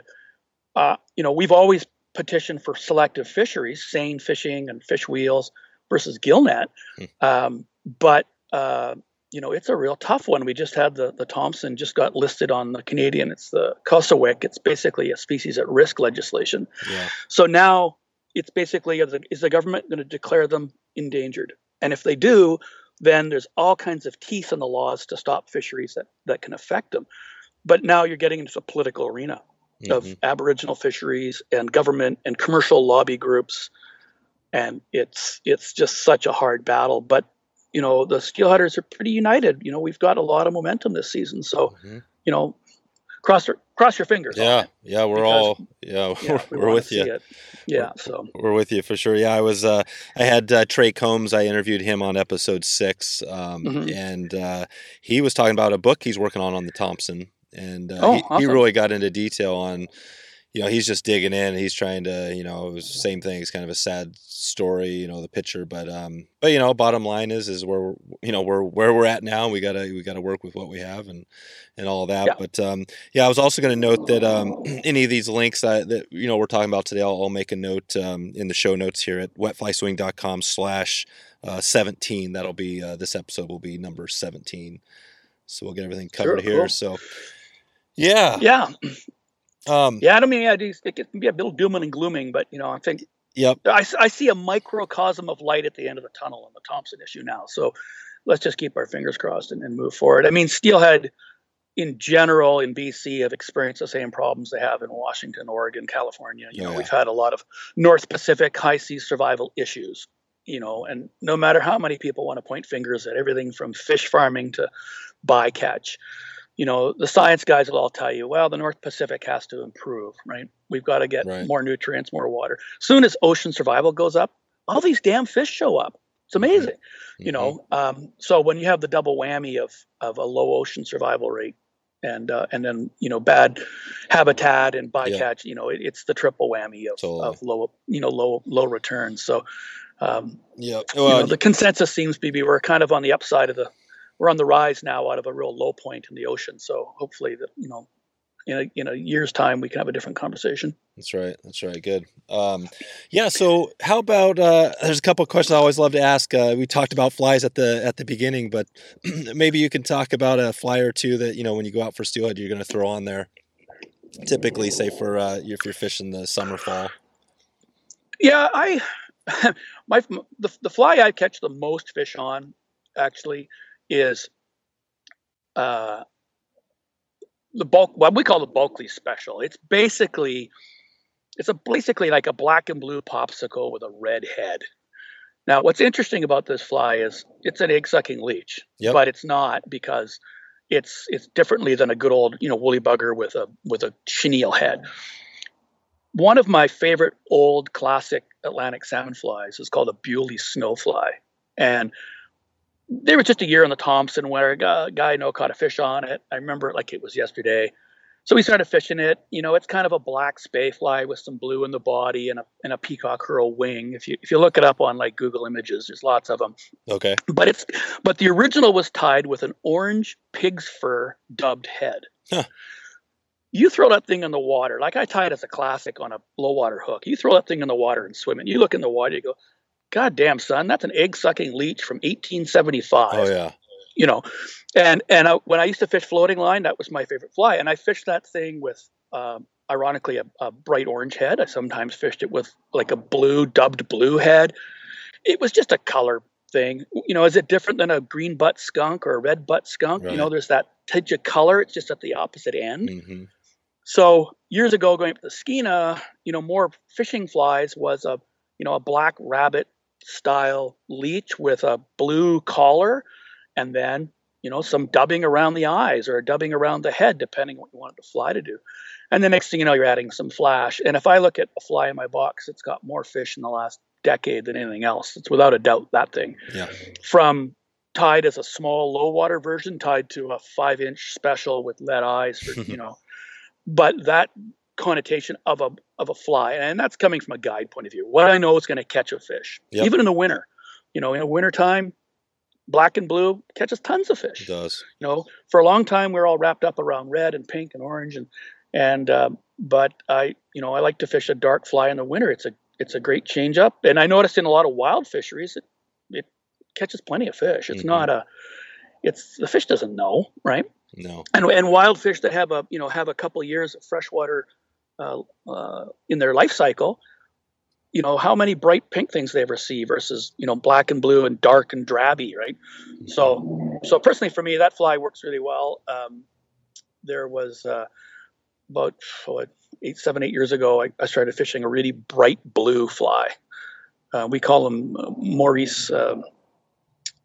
uh, you know, we've always petitioned for selective fisheries, seine fishing and fish wheels versus gillnet. Um, but uh, you know, it's a real tough one. We just had the the Thompson just got listed on the Canadian. It's the COSEWIC. It's basically a species at risk legislation. Yeah. So now it's basically is the, is the government going to declare them endangered? And if they do, then there's all kinds of teeth in the laws to stop fisheries that, that can affect them. But now you're getting into a political arena of Mhm. Aboriginal fisheries and government and commercial lobby groups, and it's it's just such a hard battle. But you know the steelheaders are pretty united. You know we've got a lot of momentum this season, so Mhm. you know cross your cross your fingers. Yeah. Yeah. We're Because- all. Yeah. We we're with you. it. Yeah, so We're with you for sure. Yeah, I was. Uh, I had uh, Trey Combs. I interviewed him on episode six, um, Mhm. and uh, he was talking about a book he's working on on the Thompson, and uh, Oh, he, he really got into detail on. You know, he's just digging in. He's trying to, you know, it was the same thing. It's kind of a sad story, you know, the picture, but, um, but you know, bottom line is, is where, we're, you know, we're where we're at now. We gotta, we gotta work with what we have and, and all that. Yeah. But, um, yeah, I was also going to note that, um, any of these links that, that, you know, we're talking about today, I'll, I'll make a note, um, in the show notes here at wetflyswing.com slash, uh, 17. That'll be, uh, this episode will be number 17. So we'll get everything covered Sure, here. cool. So, yeah. yeah, Um, yeah. I don't mean yeah, it can be a little dooming and glooming, but you know I think Yep. I, I, see a microcosm of light at the end of the tunnel on the Thompson issue now. So let's just keep our fingers crossed and, and move forward. I mean, steelhead in general in BC have experienced the same problems they have in Washington, Oregon, California. You Oh, know, we've had a lot of North Pacific high sea survival issues. You know, and no matter how many people want to point fingers at everything from fish farming to bycatch, you know, the science guys will all tell you, well, the North Pacific has to improve, right? We've got to get Right. more nutrients, more water. Soon as ocean survival goes up, all these damn fish show up. It's amazing, you Mhm. know. Um, so when you have the double whammy of of a low ocean survival rate and uh, and then you know bad habitat and bycatch, you know, it, it's the triple whammy of, Totally. of low you know low low returns. So um, you Well, know, the consensus seems to be we're kind of on the upside of the we're on the rise now out of a real low point in the ocean. So hopefully that you know in a in a year's time we can have a different conversation. That's right. That's right. Good. Um, yeah. So, how about? Uh, there's a couple of questions I always love to ask. Uh, we talked about flies at the at the beginning, but maybe you can talk about a fly or two that you know when you go out for steelhead, you're going to throw on there. Typically, say for uh, if you're fishing the summer fall. Yeah, I my the the fly I catch the most fish on actually is uh the bulk what we call the Bulkley special. It's basically it's a basically like a black and blue popsicle with a red head. Now, what's interesting about this fly is it's an egg sucking leech, Yep. but it's not because it's it's differently than a good old you know woolly bugger with a with a chenille head. One of my favorite old classic Atlantic salmon flies is called a Beauly snowfly, and there was just a year on the Thompson where a guy, guy I know caught a fish on it. I remember it like it was yesterday. So we started fishing it. You know, it's kind of a black spey fly with some blue in the body and a and a peacock herl wing. If you if you look it up on like Google Images, there's lots of them. Okay. But it's but the original was tied with an orange pig's fur dubbed head. Huh. You throw that thing in the water, like I tied as a classic on a low water hook. You throw that thing in the water and swim it. You look in the water, you go, God damn, son, that's an egg sucking leech from 1875 Oh yeah. you know and and I, when i used to fish floating line that was my favorite fly and i fished that thing with um, ironically a, a, bright orange head. I sometimes fished it with like a blue, dubbed blue head. It was just a color thing. You know, is it different than a green butt skunk or a red butt skunk? Right. You know, there's that tinge of color. It's just at the opposite end. Mm-hmm. So years ago, going up to Skeena, you know, more fishing flies was a, you know, a black rabbit style leech with a blue collar, and then you know some dubbing around the eyes or dubbing around the head, depending what you want the fly to do. And the next thing you know, you're adding some flash. And if I look at a fly in my box, it's got more fish in the last decade than anything else. It's without a doubt that thing. Yeah. From tied as a small low water version, tied to a five inch special with lead eyes, for, you know. But that connotation of a of a fly, and that's coming from a guide point of view. What I know is going to catch a fish, yep. even in the winter. You know, in the wintertime, black and blue catches tons of fish. It does. You know, for a long time we are all wrapped up around red and pink and orange and and um, but I you know I like to fish a dark fly in the winter. It's a it's a great change up, and I noticed in a lot of wild fisheries it it catches plenty of fish. It's mm-hmm. not a it's the fish doesn't know right. No. And and wild fish that have a you know have a couple of years of freshwater uh, uh, in their life cycle, you know how many bright pink things they ever see versus you know black and blue and dark and drabby, right? So so personally for me that fly works really well. Um, there was uh, about what, eight seven eight years ago I, I, started fishing a really bright blue fly. Uh, we call them uh, Maurice um,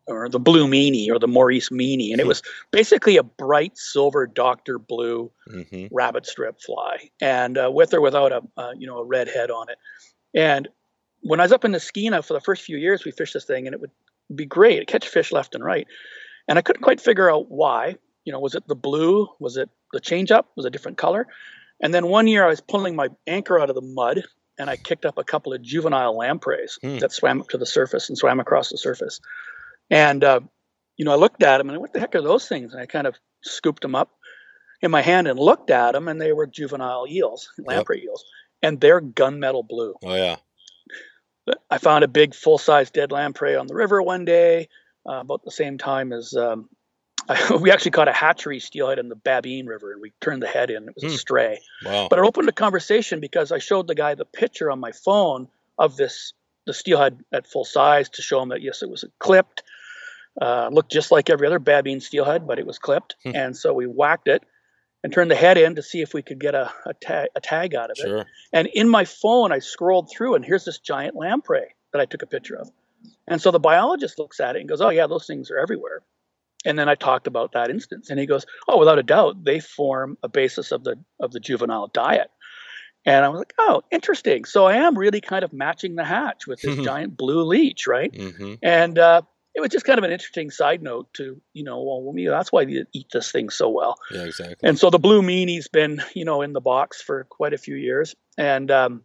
or the blue meanie or the Morice meanie, and it was basically a bright silver Doctor Blue mm-hmm. rabbit strip fly, and uh, with or without a uh, you know a red head on it. And when I was up in the Skeena for the first few years, we fished this thing, and it would be great. It'd catch fish left and right, and I couldn't quite figure out why. You know, was it the blue? Was it the change up? Was a different color? And then one year I was pulling my anchor out of the mud and I kicked up a couple of juvenile lampreys mm. that swam up to the surface and swam across the surface. And, uh, you know, I looked at them and what the heck are those things? And I kind of scooped them up in my hand and looked at them, and they were juvenile eels, lamprey yep. eels, and they're gunmetal blue. Oh, yeah. I found a big full size dead lamprey on the river one day, uh, about the same time as um, I, we actually caught a hatchery steelhead in the Babine River, and we turned the head in. It was hmm. a stray. Wow. But it opened a conversation because I showed the guy the picture on my phone of this the steelhead at full size to show him that yes, it was clipped. Uh, looked just like every other Babine steelhead, but it was clipped. Hmm. And so we whacked it and turned the head in to see if we could get a, a, tag, a tag out of it. sure. And in my phone, I scrolled through, and here's this giant lamprey that I took a picture of. And so the biologist looks at it and goes, "Oh yeah, those things are everywhere." And then I talked about that instance, and he goes, "Oh, without a doubt, they form a basis of the of the juvenile diet." And I was like, "Oh, interesting." So I am really kind of matching the hatch with this giant blue leech, right? Mm-hmm. And uh, it was just kind of an interesting side note to, you know, well, that's why you eat this thing so well. Yeah, exactly. And so the blue meanie's been, you know, in the box for quite a few years. And, um,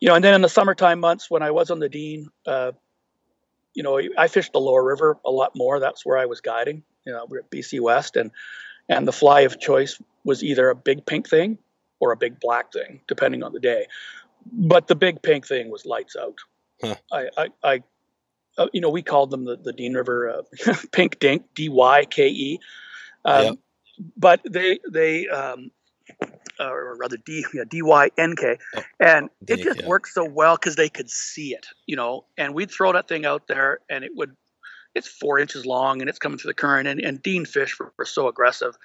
you know, and then in the summertime months when I was on the Dean, uh, you know, I fished the lower river a lot more. That's where I was guiding. You know, we're at BC West, and and the fly of choice was either a big pink thing or a big black thing, depending on the day. But the big pink thing was lights out. Huh. I, I, I uh, you know, we called them the, the Dean River uh, Pink Dink, D Y K E. Um, yep. But they they um, or rather D yeah, D Y N K, oh, and it just yeah. worked so well because they could see it, you know. And we'd throw that thing out there, and it would. It's four inches long, and it's coming through the current. And, and Dean fish were, were so aggressive,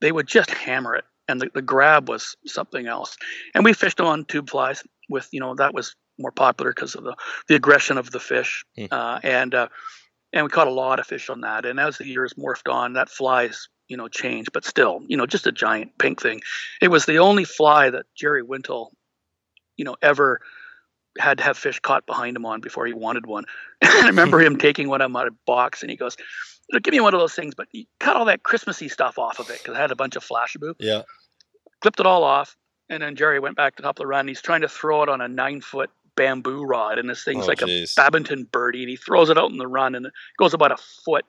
they would just hammer it, and the, the grab was something else. And we fished them on tube flies with, you know, that was more popular because of the, the aggression of the fish. Mm. Uh, and uh, and we caught a lot of fish on that. And as the years morphed on, that flies you know changed, but still, you know, just a giant pink thing. It was the only fly that Jerry Wintle, you know, ever had to have fish caught behind him on before he wanted one. I remember him taking one out of a box and he goes, "Give me one of those things, but cut all that Christmassy stuff off of it because I had a bunch of flashabou." Yeah. Clipped it all off, and then Jerry went back to the top of the run. He's trying to throw it on a nine foot bamboo rod, and this thing's oh, like geez. a badminton birdie, and he throws it out in the run, and it goes about a foot.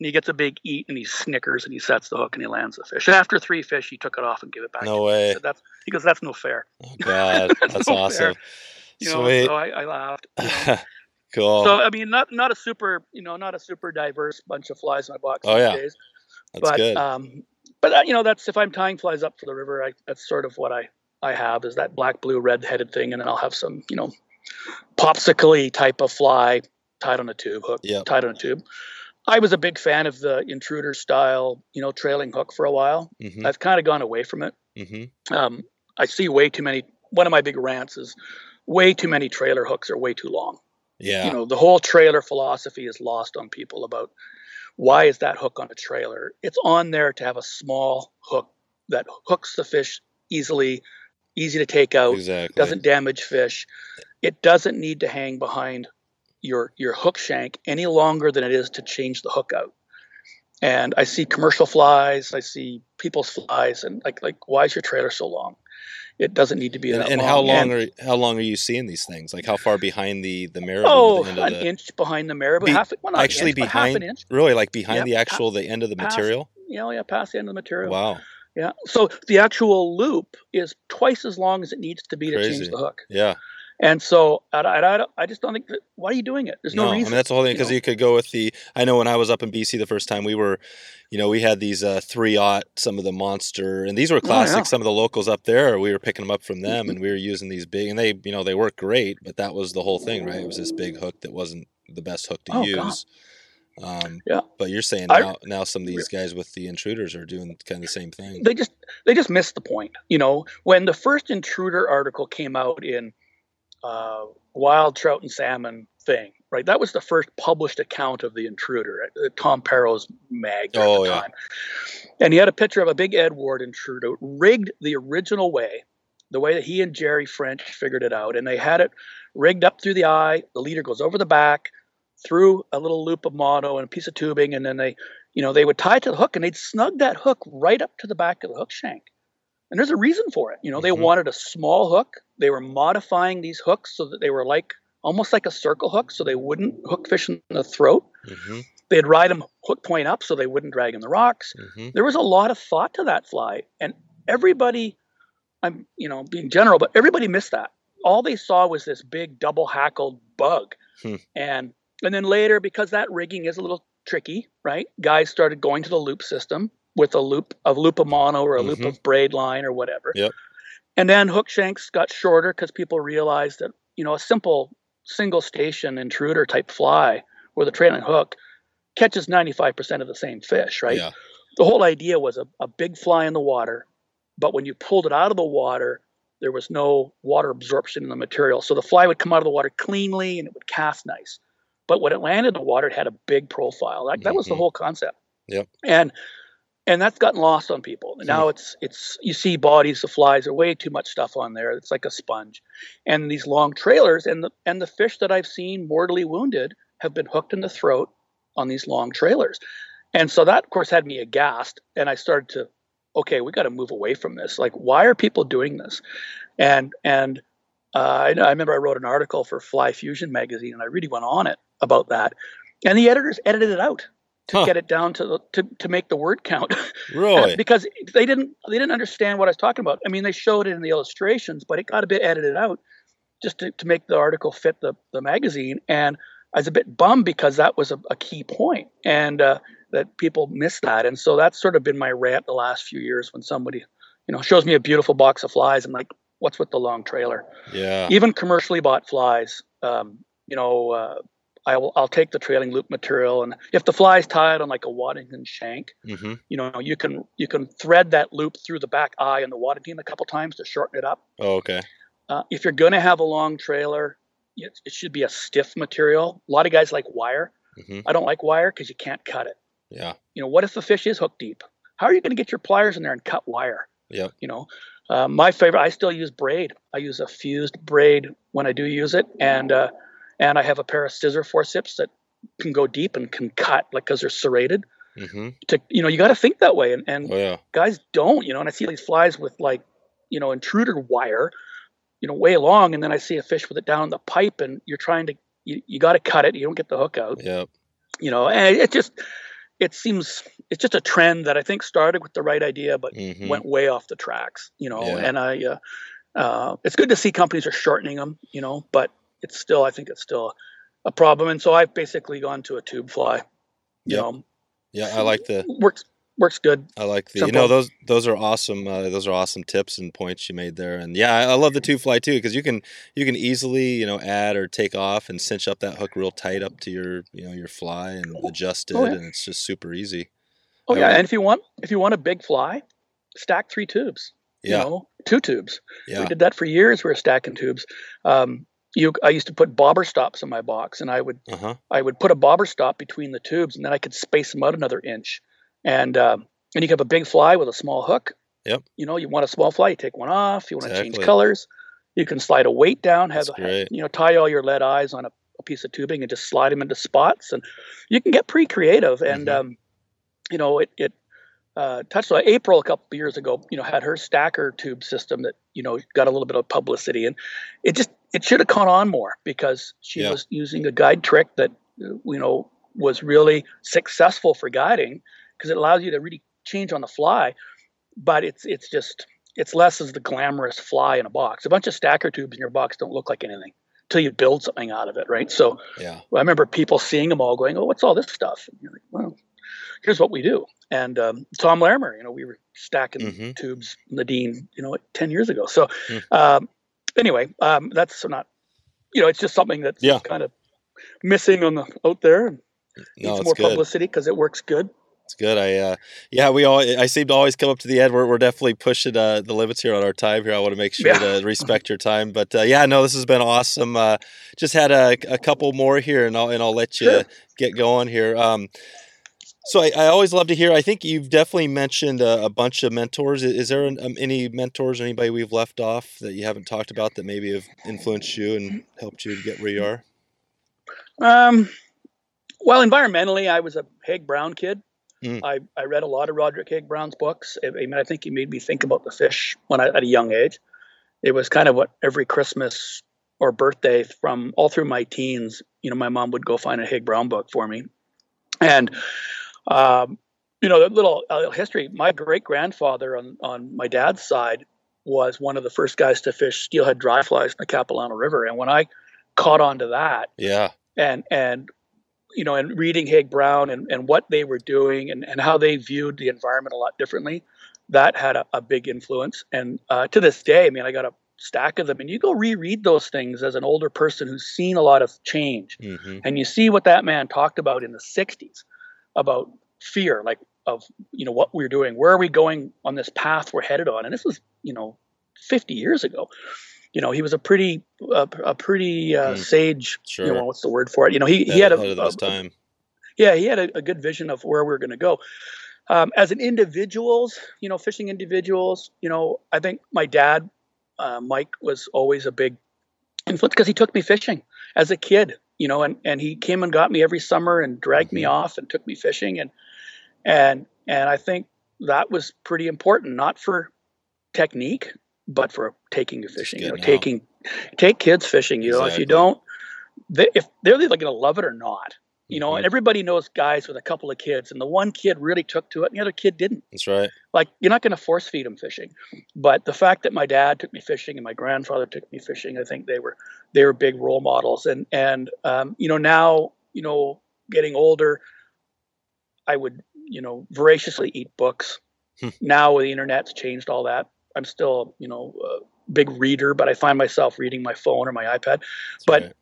And he gets a big eat, and he snickers, and he sets the hook, and he lands the fish. And after three fish, he took it off and gave it back. No way. He, said, that's, he goes, "That's no fair." Oh God, that's, that's no awesome. You know, Sweet. so I, I laughed. You know. cool. So I mean, not not a super, you know, not a super diverse bunch of flies in my box oh, these yeah. days. That's but good. um, but uh, you know, that's if I'm tying flies up for the river, I, that's sort of what I I have is that black, blue, red headed thing, and then I'll have some, you know, popsicle type of fly tied on a tube, hook Yep. tied on a tube. I was a big fan of the intruder style, you know, trailing hook for a while. Mm-hmm. I've kind of gone away from it. Mm-hmm. Um, I see way too many. One of my big rants is way too many trailer hooks are way too long. Yeah. You know, the whole trailer philosophy is lost on people about why is that hook on a trailer? It's on there to have a small hook that hooks the fish easily, easy to take out, exactly. doesn't damage fish. It doesn't need to hang behind your your hook shank any longer than it is to change the hook out. And I see commercial flies, I see people's flies, and like like why is your trailer so long? It doesn't need to be and, that and long. how long And- are how long are you seeing these things? Like how far behind the the marabou? oh, the an the, inch behind the marabou, Be- half well, actually inch, but half behind an inch. really like behind Yep, the actual the end of the past- material. You oh, know, yeah, past the end of the material. Wow. Yeah. So the actual loop is twice as long as it needs to be to change the hook. Yeah. And so I, I, I, I just don't think that. Why are you doing it? There's no, I reason. mean that's the whole thing you because know. you could go with the. I know when I was up in BC the first time, we were, you know, we had these uh, three aught, some of the monster, and these were classic. Oh, yeah. Some of the locals up there, we were picking them up from them, and we were using these big, and they, you know, they work great, but that was the whole thing, right? It was this big hook that wasn't the best hook to Oh, use. God. Um, Yeah. But you're saying I- now, now some of these guys with the intruders are doing kind of the same thing. they just they just missed the point. You know, when the first intruder article came out in uh, Wild Trout and Salmon thing, right? That was the first published account of the intruder at uh, Tom Pero's mag at Oh, the yeah. time. And he had a picture of a big Ed Ward intruder rigged the original way, the way that he and Jerry French figured it out. And they had it rigged up through the eye. The leader goes over the back, through a little loop of mono and a piece of tubing, and then they, you know, they would tie it to the hook and they'd snug that hook right up to the back of the hook shank. And there's a reason for it. You know, they Mhm. wanted a small hook. They were modifying these hooks so that they were like almost like a circle hook, so they wouldn't hook fish in the throat. hmm They'd ride them hook point up so they wouldn't drag in the rocks. hmm There was a lot of thought to that fly, and everybody, I'm you know being general, but everybody missed that. All they saw was this big double hackled bug, Hmm. and and then later because that rigging is a little tricky, right? Guys started going to the loop system with a loop of loop of mono or a loop Mhm. of braid line or whatever. Yep. And then hook shanks got shorter because people realized that you know a simple single station intruder type fly with a trailing hook catches 95% of the same fish, right? Yeah. the whole idea was a, a big fly in the water, but when you pulled it out of the water, there was no water absorption in the material. So the fly would come out of the water cleanly and it would cast nice. But when it landed in the water, it had a big profile. That, that was the Mhm. whole concept. Yep. And and that's gotten lost on people. Now it's it's you see bodies of flies, there's way too much stuff on there. It's like a sponge. And these long trailers and the and the fish that I've seen mortally wounded have been hooked in the throat on these long trailers. And so that, of course, had me aghast. And I started to, okay, we got to move away from this. Like, why are people doing this? And and uh, I, I remember I wrote an article for Fly Fusion magazine, and I really went on it about that. And the editors edited it out to Huh. get it down to the, to to make the word count. Really? because they didn't they didn't understand what I was talking about. I mean, they showed it in the illustrations, but it got a bit edited out just to, to make the article fit the the magazine. And I was a bit bummed because that was a, a key point, and uh, that people missed that. And so that's sort of been my rant the last few years when somebody, you know, shows me a beautiful box of flies. I'm like, what's with the long trailer? yeah. Even commercially bought flies, um, you know. Uh, I will, I'll take the trailing loop material, and if the fly's tied on like a Waddington shank, hmm you know you can you can thread that loop through the back eye on the Waddington a couple times to shorten it up. Oh, okay. uh, if you're going to have a long trailer it, it should be a stiff material. A lot of guys like wire. Hmm i don't like wire because you can't cut it. Yeah. you know what if the fish is hook deep? How are you going to get your pliers in there and cut wire? Yeah. you know uh, my favorite i still use braid. I use a fused braid when i do use it and uh, and i have a pair of scissor forceps that can go deep and can cut like because they're serrated hmm to you know you got to think that way and, and Oh yeah. guys don't, you know, and I see these flies with like, you know, intruder wire, you know, way long, and then I see a fish with it down the pipe, and you're trying to, you, you got to cut it, you don't get the hook out, Yep. you know, and it just, it seems, it's just a trend that I think started with the right idea, but hmm went way off the tracks, you know, Yeah. and I, uh, uh, it's good to see companies are shortening them, you know, but it's still, I think it's still a problem, and so I've basically gone to a tube fly, you know, Yeah. I like the works works good. I like the Simple. you know those those are awesome uh, those are awesome tips and points you made there. And yeah, I, I love the tube fly too because you can you can easily you know add or take off and cinch up that hook real tight up to your you know your fly and adjust it, oh, yeah. and it's just super easy. Oh I yeah, and if you want if you want a big fly, stack three tubes. Yeah. You know, two tubes. Yeah. We did that for years. We were stacking tubes. Um, you, I used to put bobber stops in my box, and I would uh-huh. I would put a bobber stop between the tubes, and then I could space them out another inch. And um, and you can have a big fly with a small hook. Yep. You know, you want a small fly, you take one off. You want exactly. to change colors. You can slide a weight down. Have a, you know, tie all your lead eyes on a, a, piece of tubing and just slide them into spots, and you can get pretty creative. And mm-hmm. um, you know, it it uh, Touchfly April a couple of years ago, you know, had her stacker tube system that you know got a little bit of publicity, and it just it should have caught on more because she yeah. was using a guide trick that you know was really successful for guiding because it allows you to really change on the fly, but it's it's just it's less as the glamorous fly in a box. A bunch of stacker tubes in your box don't look like anything until you build something out of it, right? So yeah. I remember people seeing them all going, "Oh, what's all this stuff?" And you're like, "Well, here's what we do." and um, Tom Larimer. You know, we were stacking mm-hmm. tubes in the Dean, you know, ten years ago. So mm. um, anyway, um, that's not, you know, it's just something that's yeah. kind of missing on the out there. And no, needs more good. publicity because it works good. It's good. I uh, yeah, we all I seem to always come up to the end. We're, we're definitely pushing uh, the limits here on our time here. I want to make sure yeah. to respect your time. But uh, yeah, no, this has been awesome. Uh, just had a, a couple more here, and I'll and I'll let you sure. get going here. Um, so I, I, always love to hear. I think you've definitely mentioned a, a bunch of mentors. Is, is there an, um, any mentors or anybody we've left off that you haven't talked about that maybe have influenced you and helped you to get where you are? Um, well, environmentally, I was a Haig Brown kid. Mm. I, I read a lot of Roderick Haig Brown's books. I, I mean, I think he made me think about the fish when I, at a young age. It was kind of what every Christmas or birthday from all through my teens, you know, my mom would go find a Haig Brown book for me. And um, you know, a little uh, history. My great grandfather on on my dad's side was one of the first guys to fish steelhead dry flies in the Capilano River, and when I caught on to that, yeah, and and you know, and reading Haig Brown and, and what they were doing and, and how they viewed the environment a lot differently, that had a, a big influence. And uh, to this day, I mean, I got a stack of them, and you go reread those things as an older person who's seen a lot of change, mm-hmm. and you see what that man talked about in the '60s about fear, like of you know what we're doing, where are we going on this path we're headed on, and this was you know 50 years ago. You know, he was a pretty uh, a pretty uh, mm, sage. Sure. You know, what's the word for it? You know, he, he had a, a, time. yeah, he had a, a, good vision of where we are going to go. Um, as an individuals, you know, fishing individuals, you know, I think my dad, uh, Mike, was always a big influence because he took me fishing as a kid you know, and, and he came and got me every summer and dragged me mm-hmm. off and took me fishing and and and I think that was pretty important, not for technique, but for taking you fishing. You know, taking take kids fishing. You exactly. know, if you don't, they, if they're either going to love it or not. You know, mm-hmm. everybody knows guys with a couple of kids, and the one kid really took to it, and the other kid didn't. That's right. Like you're not going to force feed them fishing, but the fact that my dad took me fishing and my grandfather took me fishing, I think they were they were big role models. And and um, you know now you know getting older, I would you know voraciously eat books. Hmm. now the internet's changed all that. I'm still you know a big reader, but I find myself reading my phone or my iPad. That's but right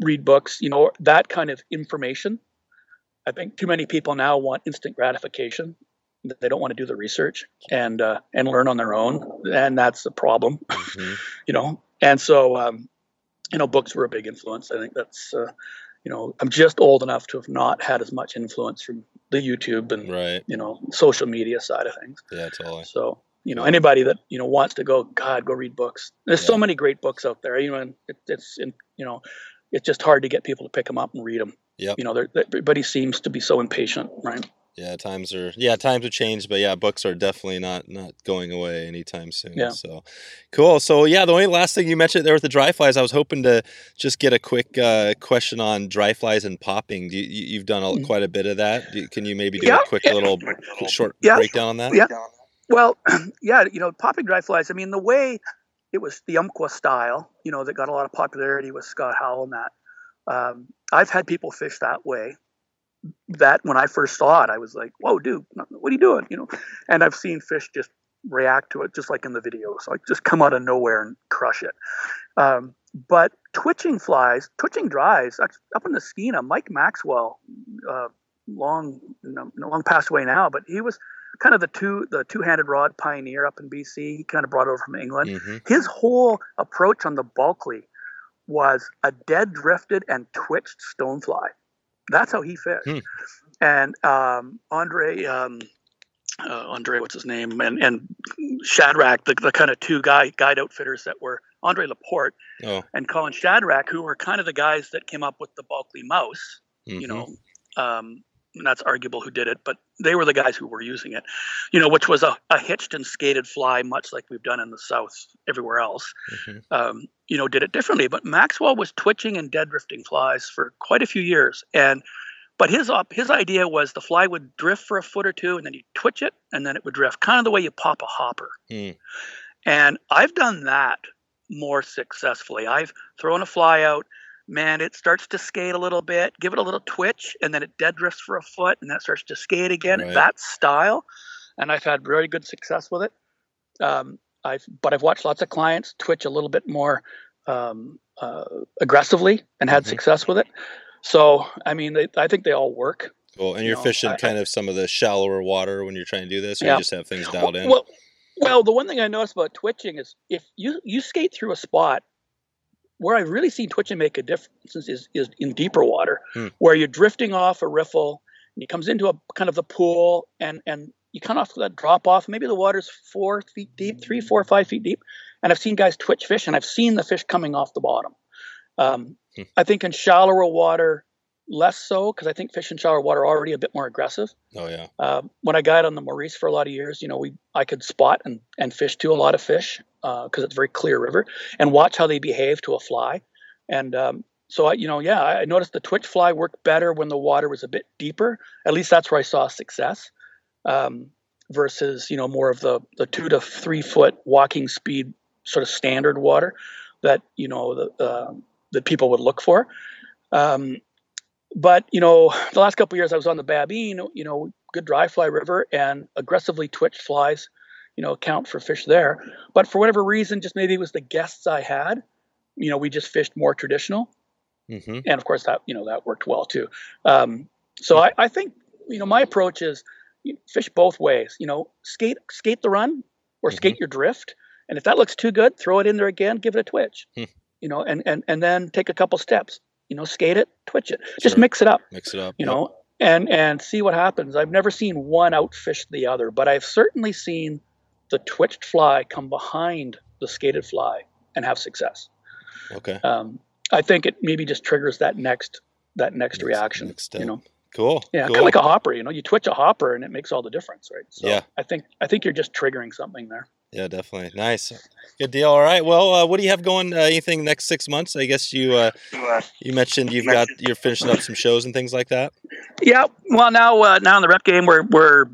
read books, you know, that kind of information. I think too many people now want instant gratification. They don't want to do the research and uh, and learn on their own, and that's the problem, mm-hmm. you know. And so, um, you know, books were a big influence. I think that's, uh, you know, I'm just old enough to have not had as much influence from the YouTube and right. you know social media side of things. Yeah, totally. So you know anybody that you know wants to go god go read books there's yeah. so many great books out there you know and it, it's in, you know it's just hard to get people to pick them up and read them. Yeah. You know, everybody seems to be so impatient, right? Yeah, times are yeah, times have changed, but yeah, books are definitely not not going away anytime soon. Yeah. So cool. So yeah, the only last thing you mentioned there with the dry flies, I was hoping to just get a quick uh, question on dry flies and popping. You, you, have done a, mm-hmm. quite a bit of that. can you maybe do yeah. a quick little short yeah. breakdown on that? Yeah. Well, yeah, you know, popping dry flies. I mean, the way it was the Umpqua style, you know, that got a lot of popularity with Scott Howell and that. Um, I've had people fish that way, that when I first saw it, I was like, "Whoa, dude, what are you doing?" You know, and I've seen fish just react to it, just like in the videos, like just come out of nowhere and crush it. Um, but twitching flies, twitching dries up in the Skeena. Mike Maxwell, uh, long long passed away now, but he was kind of the two the two handed rod pioneer up in BC. He kind of brought over from England. Mm-hmm. His whole approach on the Bulkley was a dead drifted and twitched stonefly. That's how he fished. Hmm. And um, Andre, um, uh, Andre, what's his name, and and Shadrach, the, the kind of two guy guide outfitters that were Andre Laporte oh. and Colin Shadrach, who were kind of the guys that came up with the Bulkley mouse. Mm-hmm. You know, um, and that's arguable who did it, but they were the guys who were using it, you know, which was a, a hitched and skated fly, much like we've done in the South everywhere else. Mm-hmm. Um, you know, did it differently. But Maxwell was twitching and dead drifting flies for quite a few years, and but his op, his idea was the fly would drift for a foot or two, and then you twitch it, and then it would drift, kind of the way you pop a hopper. Mm. And I've done that more successfully. I've thrown a fly out man, it starts to skate a little bit, give it a little twitch, and then it dead drifts for a foot, and that starts to skate again. Right. That style, and I've had very good success with it. Um, I've but I've watched lots of clients twitch a little bit more um, uh, aggressively and had mm-hmm. success with it. So I mean, they, I think they all work. Cool. And you're you know, fishing I, kind of some of the shallower water when you're trying to do this, or yeah. you just have things dialed well, in. Well, well, the one thing I noticed about twitching is if you you skate through a spot where I've really seen twitching make a difference is, is in deeper water, hmm. where you're drifting off a riffle and he comes into a kind of the pool and and you kind of that drop off. Maybe the water's four feet deep, three, four, five feet deep, and I've seen guys twitch fish, and I've seen the fish coming off the bottom. Um, hmm. I think in shallower water, less so because I think fish in shallow water are already a bit more aggressive. Oh yeah. Uh, when I guide on the Morice for a lot of years, you know, we I could spot and and fish to a lot of fish because uh, it's a very clear river and watch how they behave to a fly. And um, so I, you know, yeah, I noticed the twitch fly worked better when the water was a bit deeper. At least that's where I saw success. Um, versus you know more of the the two to three foot walking speed sort of standard water that you know the uh, that people would look for. Um, but you know, the last couple years I was on the Babine, you know, good dry fly river and aggressively twitched flies, you know, account for fish there. But for whatever reason, just maybe it was the guests I had, you know, we just fished more traditional, mm-hmm. and of course that you know that worked well too. Um, so I, I think you know my approach is fish both ways. You know, skate skate the run or mm-hmm. skate your drift, and if that looks too good, throw it in there again, give it a twitch. Hmm. You know, and and and then take a couple steps you know, skate it, twitch it, sure. just mix it up. Mix it up. You yep. know, and and see what happens. I've never seen one outfish the other, but I've certainly seen the twitched fly come behind the skated fly and have success. Okay. Um, I think it maybe just triggers that next that next, next reaction. Next you know. Cool. Yeah, cool. kind of like a hopper. You know, you twitch a hopper and it makes all the difference, right? So yeah. I think I think you're just triggering something there. Yeah, definitely. Nice. Good deal. All right. Well, uh, what do you have going? Uh, anything next six months? I guess you uh, you mentioned you've got you're finishing up some shows and things like that. Yeah. Well, now uh, now in the rep game, we're we're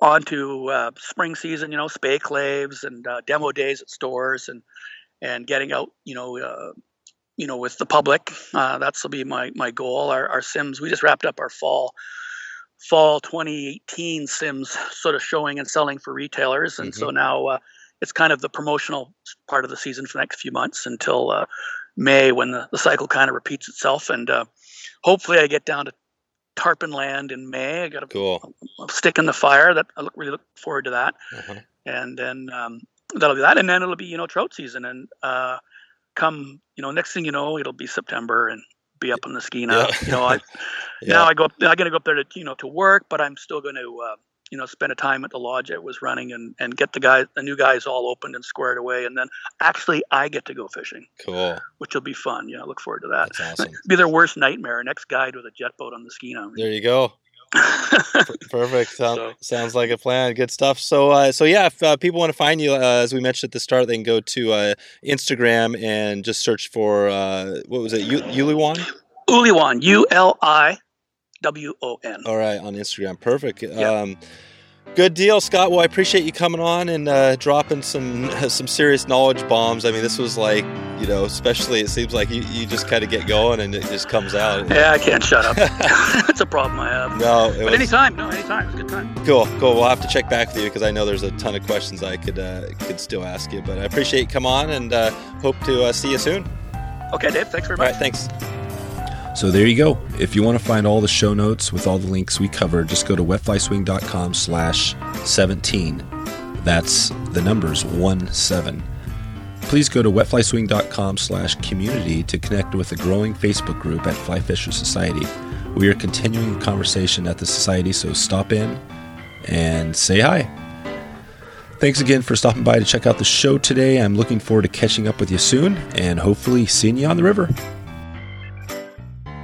on to uh, spring season. You know, spey claves and uh, demo days at stores and and getting out. You know. uh, you know, with the public, that's will be my my goal. Our, our Simms, we just wrapped up our fall fall 2018 Simms sort of showing and selling for retailers and mm-hmm. so now uh, it's kind of the promotional part of the season for the next few months until uh, May when the, the cycle kind of repeats itself. And uh, hopefully, I get down to Tarpon Land in May. I got a, cool. a, a stick in the fire. That I look, really look forward to that. Uh-huh. And then um, that'll be that. And then it'll be you know trout season. And uh, come you know next thing you know, it'll be September and be up on the Skeena. Yeah. You know, I yeah. now I go up. I got to go up there to you know to work, but I'm still going to uh, you know, spend a time at the lodge I was running and, and get the guys, the new guys all opened and squared away. And then actually I get to go fishing. Cool. Which will be fun. Yeah. I look forward to that. That's awesome. Be their worst nightmare. Next guide with a jet boat on the Skeena. There you go. Perfect. Sound, so. Sounds like a plan. Good stuff. So, uh, so yeah, if uh, people want to find you, uh, as we mentioned at the start, they can go to uh, Instagram and just search for uh, what was it, U- Uliwan? Uliwan, U L I W O N. All right, on Instagram. Perfect. Yeah. Um, Good deal, Scott. Well, I appreciate you coming on and uh, dropping some some serious knowledge bombs. I mean, this was like, you know, especially it seems like you, you just kind of get going and it just comes out. Yeah, I can't shut up. That's a problem I have. No, but was, anytime, no, anytime. It's a good time. Cool, cool. We'll have to check back with you because I know there's a ton of questions I could uh, could still ask you. But I appreciate you come on and uh, hope to uh, see you soon. Okay, Dave. Thanks very much. All right, thanks. So there you go. If you want to find all the show notes with all the links we cover, just go to wetflyswing.com slash 17. That's the numbers 1 7. Please go to wetflyswing.com slash community to connect with a growing Facebook group at Fly Fisher Society. We are continuing the conversation at the society, so stop in and say hi. Thanks again for stopping by to check out the show today. I'm looking forward to catching up with you soon and hopefully seeing you on the river.